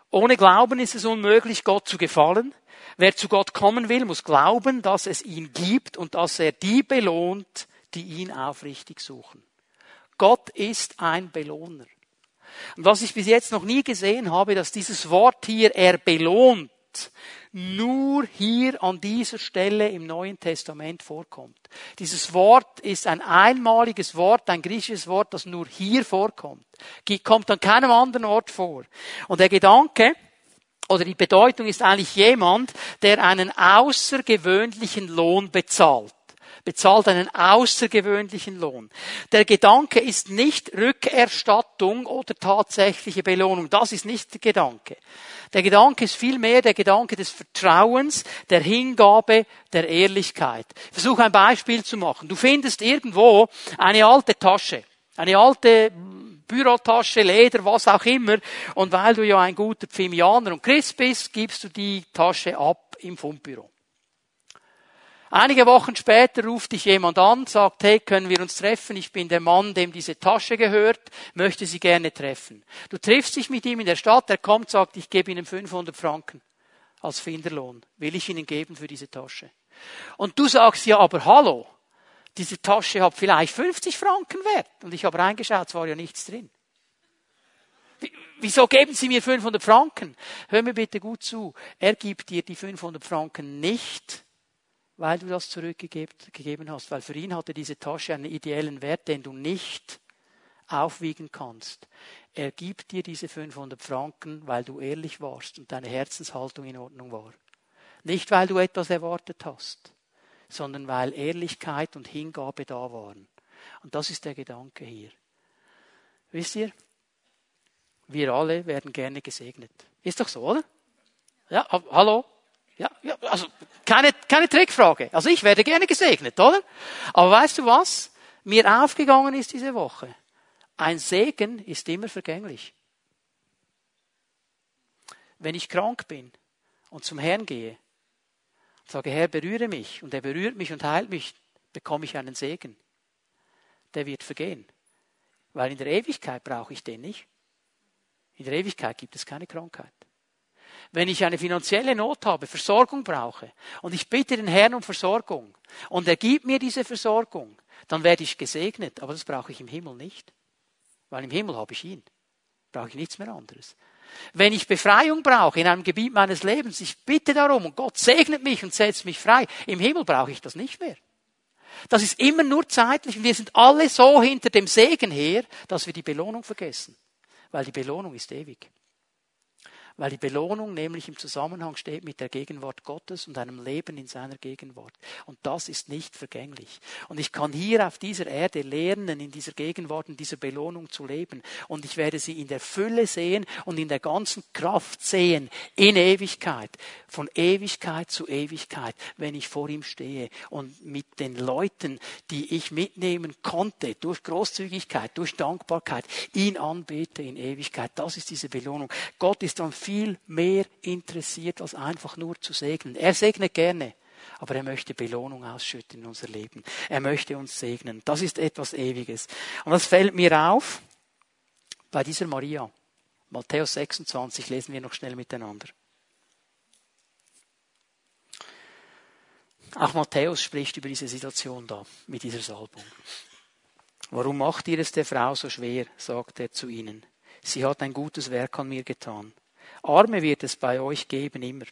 Ohne Glauben ist es unmöglich, Gott zu gefallen. Wer zu Gott kommen will, muss glauben, dass es ihn gibt und dass er die belohnt, die ihn aufrichtig suchen. Gott ist ein Belohner. Und was ich bis jetzt noch nie gesehen habe, dass dieses Wort hier, er belohnt, nur hier an dieser Stelle im Neuen Testament vorkommt. Dieses Wort ist ein einmaliges Wort, ein griechisches Wort, das nur hier vorkommt. Kommt an keinem anderen Ort vor. Und der Gedanke, oder die Bedeutung ist eigentlich jemand, der einen außergewöhnlichen Lohn bezahlt bezahlt einen außergewöhnlichen Lohn. Der Gedanke ist nicht Rückerstattung oder tatsächliche Belohnung. Das ist nicht der Gedanke. Der Gedanke ist vielmehr der Gedanke des Vertrauens, der Hingabe, der Ehrlichkeit. Ich versuche ein Beispiel zu machen. Du findest irgendwo eine alte Tasche, eine alte Bürotasche, Leder, was auch immer. Und weil du ja ein guter Pfimianer und Christ bist, gibst du die Tasche ab im Fundbüro. Einige Wochen später ruft dich jemand an, sagt, hey, können wir uns treffen? Ich bin der Mann, dem diese Tasche gehört, möchte Sie gerne treffen. Du triffst dich mit ihm in der Stadt, er kommt, sagt, ich gebe Ihnen 500 Franken als Finderlohn. Will ich Ihnen geben für diese Tasche? Und du sagst, ja, aber hallo, diese Tasche hat vielleicht 50 Franken wert. Und ich habe reingeschaut, es war ja nichts drin. Wieso geben Sie mir 500 Franken? Hör mir bitte gut zu. Er gibt dir die 500 Franken nicht, weil du das zurückgegeben hast, weil für ihn hatte diese Tasche einen ideellen Wert, den du nicht aufwiegen kannst. Er gibt dir diese 500 Franken, weil du ehrlich warst und deine Herzenshaltung in Ordnung war. Nicht, weil du etwas erwartet hast, sondern weil Ehrlichkeit und Hingabe da waren. Und das ist der Gedanke hier. Wisst ihr, wir alle werden gerne gesegnet. Ist doch so, oder? Ja, hallo? Ja, ja, also keine, keine Trickfrage. Also ich werde gerne gesegnet, oder? Aber weißt du was? Mir aufgegangen ist diese Woche. Ein Segen ist immer vergänglich. Wenn ich krank bin und zum Herrn gehe sage, Herr, berühre mich und er berührt mich und heilt mich, bekomme ich einen Segen. Der wird vergehen. Weil in der Ewigkeit brauche ich den nicht. In der Ewigkeit gibt es keine Krankheit wenn ich eine finanzielle Not habe, Versorgung brauche und ich bitte den Herrn um Versorgung und er gibt mir diese Versorgung, dann werde ich gesegnet. Aber das brauche ich im Himmel nicht. Weil im Himmel habe ich ihn. Brauche ich nichts mehr anderes. Wenn ich Befreiung brauche in einem Gebiet meines Lebens, ich bitte darum und Gott segnet mich und setzt mich frei. Im Himmel brauche ich das nicht mehr. Das ist immer nur zeitlich und wir sind alle so hinter dem Segen her, dass wir die Belohnung vergessen. Weil die Belohnung ist ewig weil die Belohnung nämlich im Zusammenhang steht mit der Gegenwart Gottes und einem Leben in seiner Gegenwart. Und das ist nicht vergänglich. Und ich kann hier auf dieser Erde lernen, in dieser Gegenwart, in dieser Belohnung zu leben. Und ich werde sie in der Fülle sehen und in der ganzen Kraft sehen, in Ewigkeit, von Ewigkeit zu Ewigkeit, wenn ich vor ihm stehe und mit den Leuten, die ich mitnehmen konnte, durch Großzügigkeit, durch Dankbarkeit, ihn anbete in Ewigkeit. Das ist diese Belohnung. Gott ist dann viel mehr interessiert, als einfach nur zu segnen. Er segnet gerne, aber er möchte Belohnung ausschütten in unser Leben. Er möchte uns segnen. Das ist etwas Ewiges. Und das fällt mir auf bei dieser Maria. Matthäus 26 lesen wir noch schnell miteinander. Auch Matthäus spricht über diese Situation da mit dieser Salbung. Warum macht ihr es der Frau so schwer? sagt er zu ihnen. Sie hat ein gutes Werk an mir getan. Arme wird es bei euch geben immer.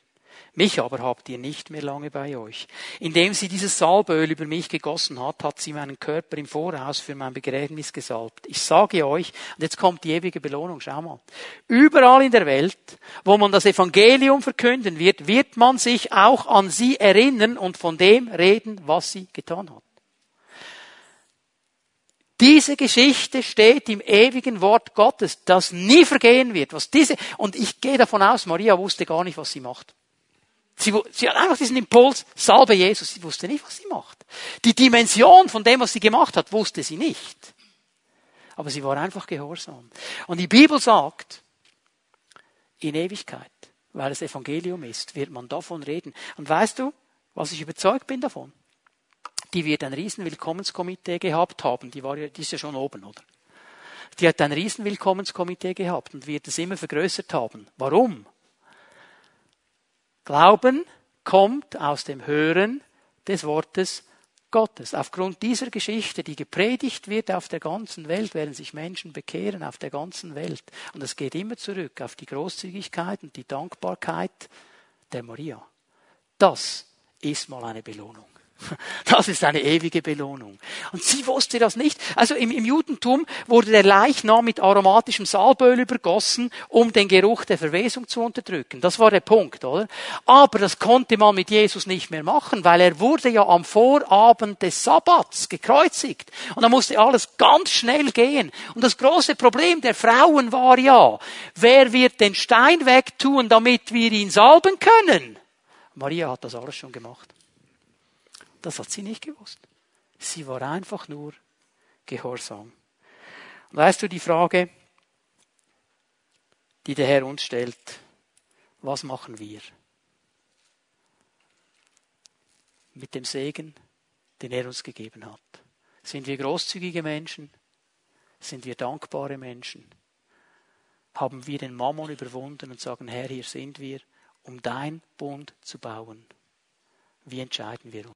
Mich aber habt ihr nicht mehr lange bei euch. Indem sie dieses Salböl über mich gegossen hat, hat sie meinen Körper im Voraus für mein Begräbnis gesalbt. Ich sage euch, und jetzt kommt die ewige Belohnung, schau mal. Überall in der Welt, wo man das Evangelium verkünden wird, wird man sich auch an sie erinnern und von dem reden, was sie getan hat. Diese Geschichte steht im ewigen Wort Gottes, das nie vergehen wird. Was diese, und ich gehe davon aus, Maria wusste gar nicht, was sie macht. Sie, sie hat einfach diesen Impuls, salbe Jesus. Sie wusste nicht, was sie macht. Die Dimension von dem, was sie gemacht hat, wusste sie nicht. Aber sie war einfach gehorsam. Und die Bibel sagt, in Ewigkeit, weil es Evangelium ist, wird man davon reden. Und weißt du, was ich überzeugt bin davon? Die wird ein Riesenwillkommenskomitee gehabt haben. Die war ja, die ist ja schon oben, oder? Die hat ein Riesenwillkommenskomitee gehabt und wird es immer vergrößert haben. Warum? Glauben kommt aus dem Hören des Wortes Gottes. Aufgrund dieser Geschichte, die gepredigt wird auf der ganzen Welt, werden sich Menschen bekehren auf der ganzen Welt. Und es geht immer zurück auf die Großzügigkeit und die Dankbarkeit der Maria. Das ist mal eine Belohnung. [LAUGHS] Das ist eine ewige Belohnung. Und sie wusste das nicht. Also im, im, Judentum wurde der Leichnam mit aromatischem Salböl übergossen, um den Geruch der Verwesung zu unterdrücken. Das war der Punkt, oder? Aber das konnte man mit Jesus nicht mehr machen, weil er wurde ja am Vorabend des Sabbats gekreuzigt. Und da musste alles ganz schnell gehen. Und das große Problem der Frauen war ja, wer wird den Stein wegtun, damit wir ihn salben können? Maria hat das alles schon gemacht. Das hat sie nicht gewusst. Sie war einfach nur gehorsam. Und weißt du die Frage, die der Herr uns stellt, was machen wir mit dem Segen, den er uns gegeben hat? Sind wir großzügige Menschen? Sind wir dankbare Menschen? Haben wir den Mammon überwunden und sagen, Herr, hier sind wir, um dein Bund zu bauen? Wie entscheiden wir uns?